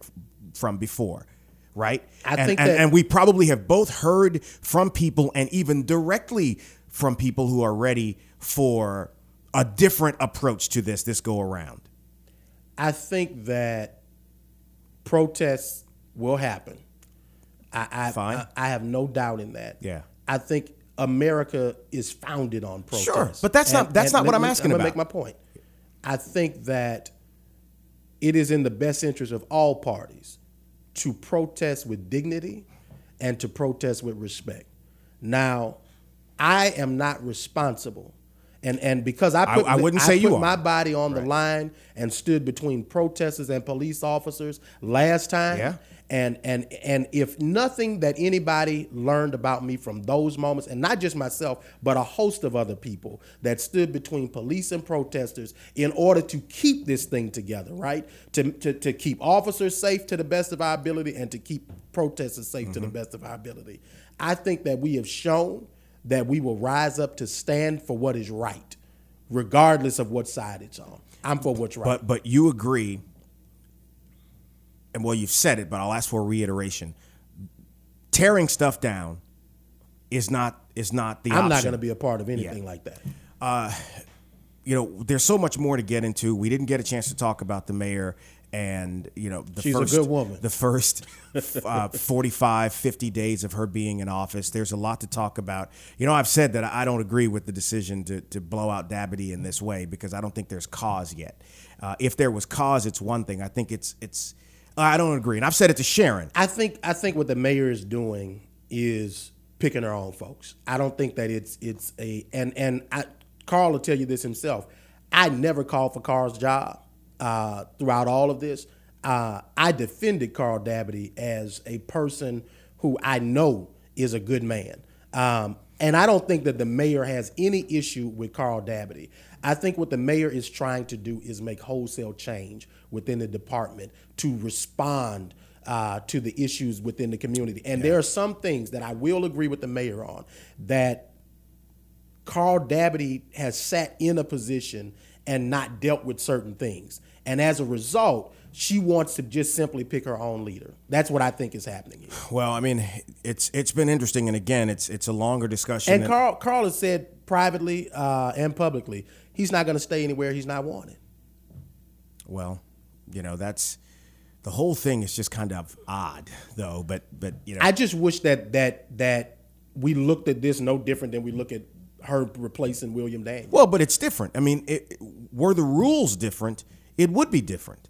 from before, right? I and, think and, that- and we probably have both heard from people and even directly from people who are ready for a different approach to this this go around. I think that protests will happen. I, I. I, I have no doubt in that. Yeah. I think America is founded on protest. Sure, but that's not- that's not what I'm asking I'm gonna about. make my point. I think that it is in the best interest of all parties to protest with dignity and to protest with respect. Now, I am not responsible. And, and because I I- put, I wouldn't say put you are. my body on the line and stood between protesters and police officers last time. Yeah. And and and if nothing that anybody learned about me from those moments, and not just myself, but a host of other people that stood between police and protesters in order to keep this thing together, right? To to, to keep officers safe to the best of our ability and to keep protesters safe to the mm-hmm. best of our ability. I think that we have shown that we will rise up to stand for what is right, regardless of what side it's on. I'm for what's right. But but you agree, and well, you've said it, but I'll ask for a reiteration. Tearing stuff down is not is not the I'm not going to be a part of anything Yeah. like that. Uh, you know, there's so much more to get into. We didn't get a chance to talk about the mayor and, you know, the She's a first, good woman. The first uh, 45, 50 days of her being in office. There's a lot to talk about. You know, I've said that I don't agree with the decision to, to blow out Dabadie in this way because I don't think there's cause yet. Uh, if there was cause, it's one thing. I think it's, it's, I don't agree. And I've said it to Sharon. I think I think what the mayor is doing is picking her own folks. I don't think that it's it's a and and I, Carl will tell you this himself. I never called for Carl's job uh, throughout all of this. Uh, I defended Carl Dabadie as a person who I know is a good man. Um, and I don't think that the mayor has any issue with Carl Dabadie. I think what the mayor is trying to do is make wholesale change within the department to respond uh, to the issues within the community. And there are some things that I will agree with the mayor on that Carl Dabadie has sat in a position and not dealt with certain things. And as a result, she wants to just simply pick her own leader. That's what I think is happening here. Well, I mean, it's it's been interesting, and again, it's it's a longer discussion. And Carl, Carl has said privately uh, and publicly he's not going to stay anywhere he's not wanted. Well, you know, that's the whole thing is just kind of odd, though. But but you know, I just wish that that that we looked at this no different than we look at her replacing William Daniels. well, but it's different. I mean, it, were the rules different, it would be different.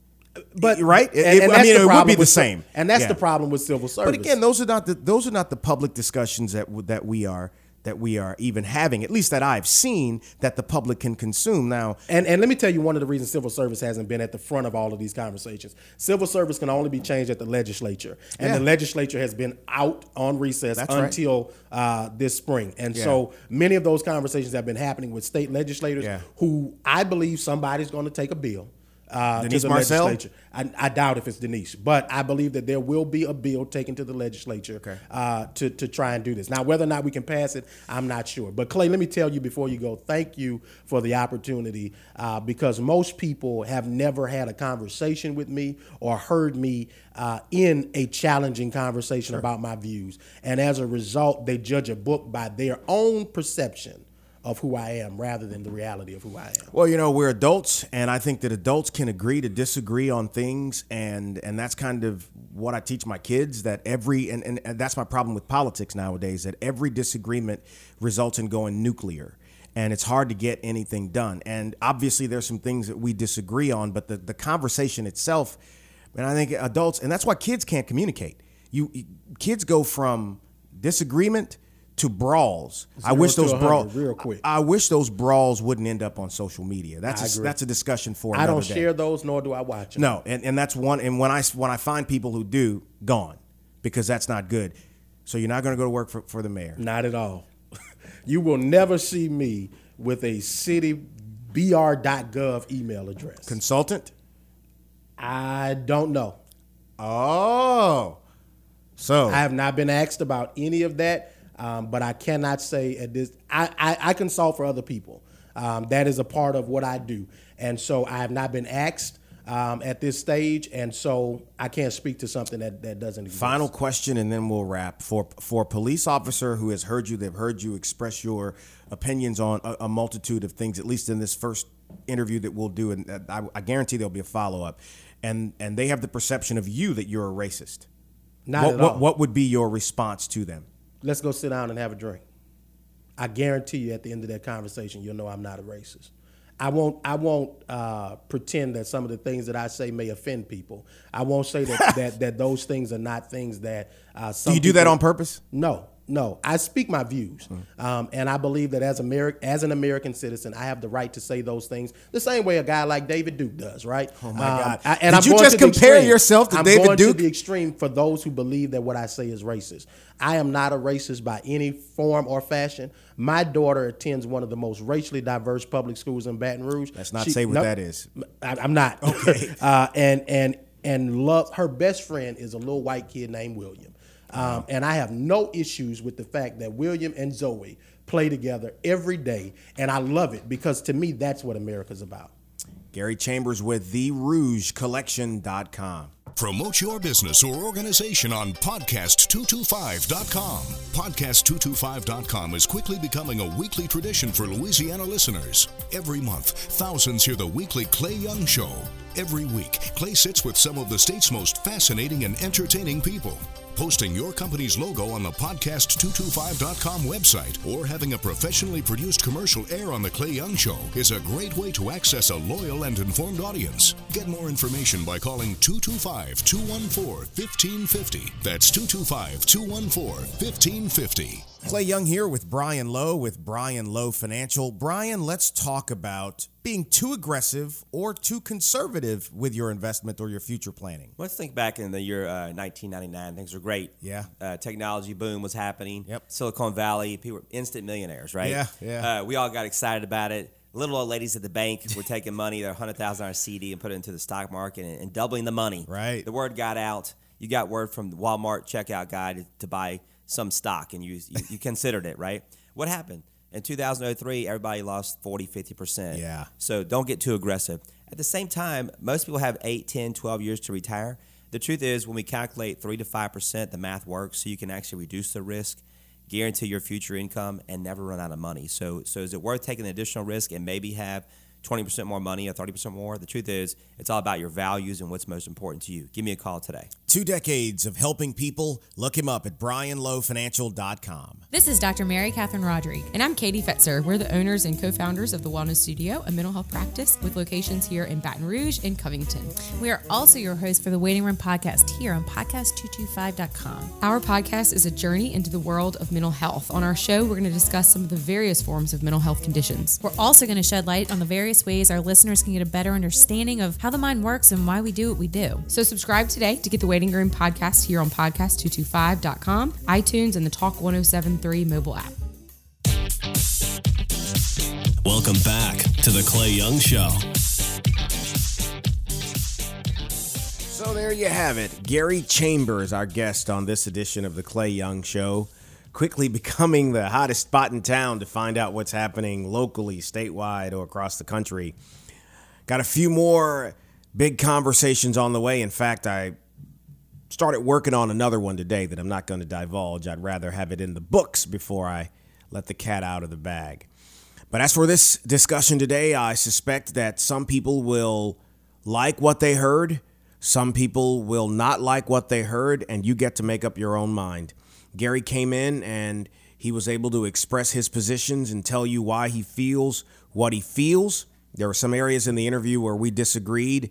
But right, and, it- and I mean, it would be the same. and that's Yeah. the problem with civil service. But again, those are not the those are not the public discussions that that we are that we are even having. At least that I've seen that the public can consume now. And and let me tell you one of the reasons civil service hasn't been at the front of all of these conversations. Civil service can only be changed at the legislature, and Yeah. the legislature has been out on recess That's right. until uh, this spring. And Yeah. so many of those conversations have been happening with state legislators, Yeah. who I believe somebody's going to take a bill. Uh, Denise to the Marcelle? legislature. I, I doubt if it's Denise, but I believe that there will be a bill taken to the legislature uh, to, to try and do this. Now, whether or not we can pass it, I'm not sure. But Clay, let me tell you before you go, thank you for the opportunity uh, because most people have never had a conversation with me or heard me uh, in a challenging conversation about my views. And as a result, they judge a book by their own perception of who I am rather than the reality of who I am. Well, you know, we're adults, and I think that adults can agree to disagree on things, and and that's kind of what I teach my kids. That every and, and, and that's my problem with politics nowadays. That every disagreement results in going nuclear, and it's hard to get anything done. And obviously, there's some things that we disagree on, but the the conversation itself, and I think adults, and that's why kids can't communicate. You kids go from disagreement to brawls. I wish those brawls real quick. I wish those brawls wouldn't end up on social media. That's I a, that's a discussion for I don't day. share those, nor do I watch them. No, and, and that's one. And when I when I find people who do, gone, because that's not good. So you're not going to go to work for, for the mayor. Not at all. You will never see me with a city br.gov email address. Consultant? I don't know. Oh. So I have not been asked about any of that, um, but I cannot say at this. I, I, I consult for other people. Um, that is a part of what I do, and so I have not been asked um, at this stage, and so I can't speak to something that, that doesn't exist. Final question, and then we'll wrap. For for a police officer who has heard you, they've heard you express your opinions on a, a multitude of things. At least in this first interview that we'll do, and I, I guarantee there'll be a follow up. And and they have the perception of you that you're a racist. Not what, at what what would be your response to them? Let's go sit down and have a drink. I guarantee you, at the end of that conversation, you'll know I'm not a racist. I won't. I won't uh, pretend that some of the things that I say may offend people. I won't say that that, that those things are not things that. Uh, some Do you do that on purpose? No, no. I speak my views, um, and I believe that as Ameri- as an American citizen, I have the right to say those things the same way a guy like David Duke does, right? Oh my God. I, Did I'm you just compare extreme. yourself to I'm David going Duke? To the extreme for those who believe that what I say is racist. I am not a racist by any form or fashion. My daughter attends one of the most racially diverse public schools in Baton Rouge. Let's not say what nope. that is. I, I'm not. Okay. uh, and and and love her best friend is a little white kid named William. Um, and I have no issues with the fact that William and Zoe play together every day, and I love it because to me that's what America's about. Gary Chambers with TheRougeCollection.com. Promote your business or organization on podcast225.com. Podcast225.com is quickly becoming a weekly tradition for Louisiana listeners. Every month, thousands hear the weekly Clay Young Show. Every week, Clay sits with some of the state's most fascinating and entertaining people. Posting your company's logo on the podcast225.com website or having a professionally produced commercial air on The Clay Young Show is a great way to access a loyal and informed audience. Get more information by calling 225 214 1550. That's 225 214 1550. Clay Young here with Brian Lowe with Brian Lowe Financial. Brian, let's talk about being too aggressive or too conservative with your investment or your future planning. Let's think back in the year uh, 1999. Things were great. Yeah. Uh, technology boom was happening. Yep. Silicon Valley, people were instant millionaires, right? Yeah, yeah. Uh, we all got excited about it. Little old ladies at the bank were taking money, their hundred thousand dollar CD, and put it into the stock market and, and doubling the money. Right. The word got out. You got word from the Walmart checkout guy to, to buy some stock, and you, you you considered it, right? What happened? In 2003, everybody lost 40, 50%. Yeah. So don't get too aggressive. At the same time, most people have 8, 10, 12 years to retire. The truth is, when we calculate 3 to 5%, the math works so you can actually reduce the risk, guarantee your future income, and never run out of money. So, so is it worth taking additional risk and maybe have 20% more money or 30% more? The truth is, it's all about your values and what's most important to you. Give me a call today. Two decades of helping people. Look him up at brianlowfinancial.com. This is Dr. Mary Catherine Rodrigue. And I'm Katie Fetzer. We're the owners and co founders of the Wellness Studio, a mental health practice with locations here in Baton Rouge and Covington. We are also your host for the Waiting Room podcast here on podcast225.com. Our podcast is a journey into the world of mental health. On our show, we're going to discuss some of the various forms of mental health conditions. We're also going to shed light on the various ways our listeners can get a better understanding of how the mind works and why we do what we do. So subscribe today to get the Waiting Room podcast here on podcast225.com, iTunes, and the Talk 1073 mobile app. Welcome back to the Clay Young Show. So there you have it. Gary Chambers, our guest on this edition of the Clay Young Show, quickly becoming the hottest spot in town to find out what's happening locally, statewide, or across the country. Got a few more big conversations on the way. In fact, I started working on another one today that I'm not going to divulge. I'd rather have it in the books before I let the cat out of the bag. But as for this discussion today, I suspect that some people will like what they heard, some people will not like what they heard, and you get to make up your own mind. Gary came in and he was able to express his positions and tell you why he feels what he feels. There were some areas in the interview where we disagreed,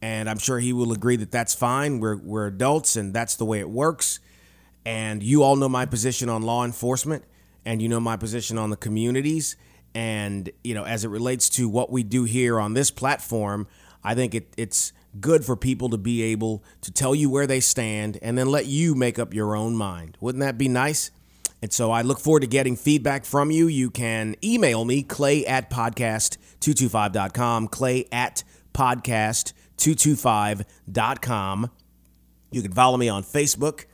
and I'm sure he will agree that that's fine. We're, we're adults, and that's the way it works. And you all know my position on law enforcement, and you know my position on the communities. And, you know, as it relates to what we do here on this platform, I think it, it's good for people to be able to tell you where they stand and then let you make up your own mind. Wouldn't that be nice? And so I look forward to getting feedback from you. You can email me, clay at podcast225.com, clay at podcast225.com. You can follow me on Facebook,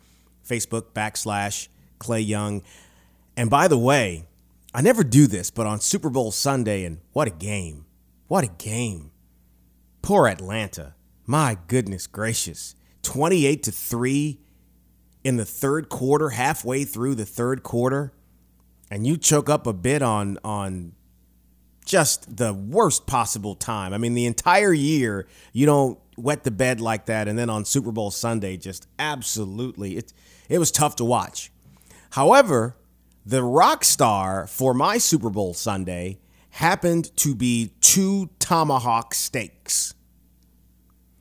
Facebook backslash Clay Young. And by the way, I never do this, but on Super Bowl Sunday, and what a game! What a game! Poor Atlanta. My goodness gracious. 28 to 3 in the third quarter, halfway through the third quarter, and you choke up a bit on on just the worst possible time. I mean, the entire year you don't wet the bed like that, and then on Super Bowl Sunday, just absolutely it it was tough to watch. However, the rock star for my Super Bowl Sunday happened to be two tomahawk steaks.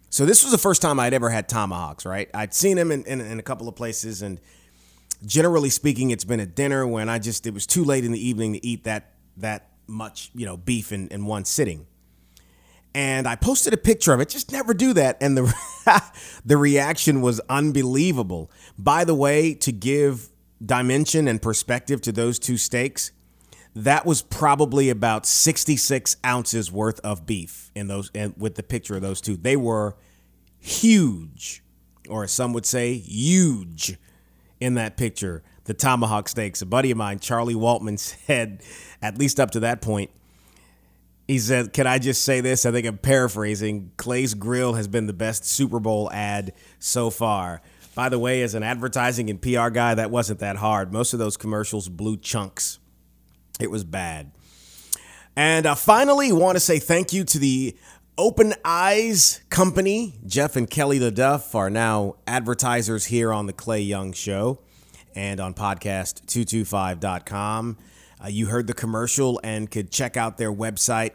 So this was the first time I'd ever had tomahawks, right? I'd seen them in, in, in, a couple of places, and generally speaking, it's been a dinner when I just it was too late in the evening to eat that that much, you know, beef in, in one sitting. And I posted a picture of it. Just never do that, and the the reaction was unbelievable. By the way, to give dimension and perspective to those two steaks, that was probably about 66 ounces worth of beef in those and with the picture of those two. They were huge or some would say huge in that picture the tomahawk steaks. A buddy of mine charlie waltman said at least up to that point he said can i just say this? I think i'm paraphrasing. Clay's grill has been the best super bowl ad so far. By the way as an advertising and pr guy that wasn't that hard. Most of those commercials blew chunks it was bad. And uh, finally, want to say thank you to the Open Eyes Company. Jeff and Kelly LeDuff are now advertisers here on the Clay Young Show and on podcast225.com. Uh, you heard the commercial and could check out their website.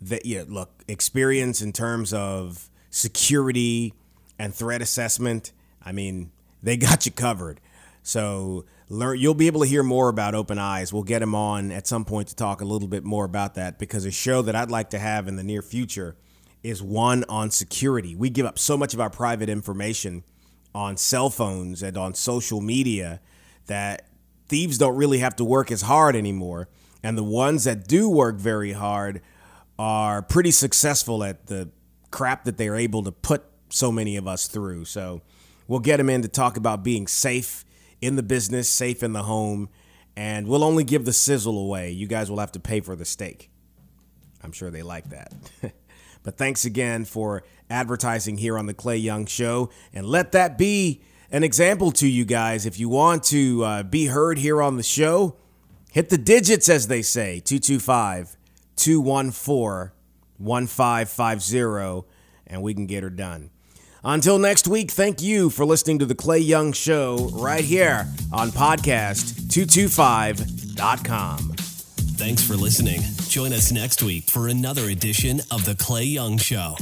That yeah, look, experience in terms of security and threat assessment. I mean, they got you covered. So learn you'll be able to hear more about open eyes. We'll get him on at some point to talk a little bit more about that because a show that i'd like to have in the near future is one on security. We give up so much of our private information on cell phones and on social media that thieves don't really have to work as hard anymore. And the ones that do work very hard are pretty successful at the crap that they're able to put so many of us through. So we'll get him in to talk about being safe in the business, safe in the home, and we'll only give the sizzle away. You guys will have to pay for the steak. I'm sure they like that. but thanks again for advertising here on the Clay Young Show, and let that be an example to you guys. If you want to uh, be heard here on the show, hit the digits, as they say 225 214 1550, and we can get her done. Until next week, thank you for listening to The Clay Young Show right here on podcast225.com. Thanks for listening. Join us next week for another edition of The Clay Young Show.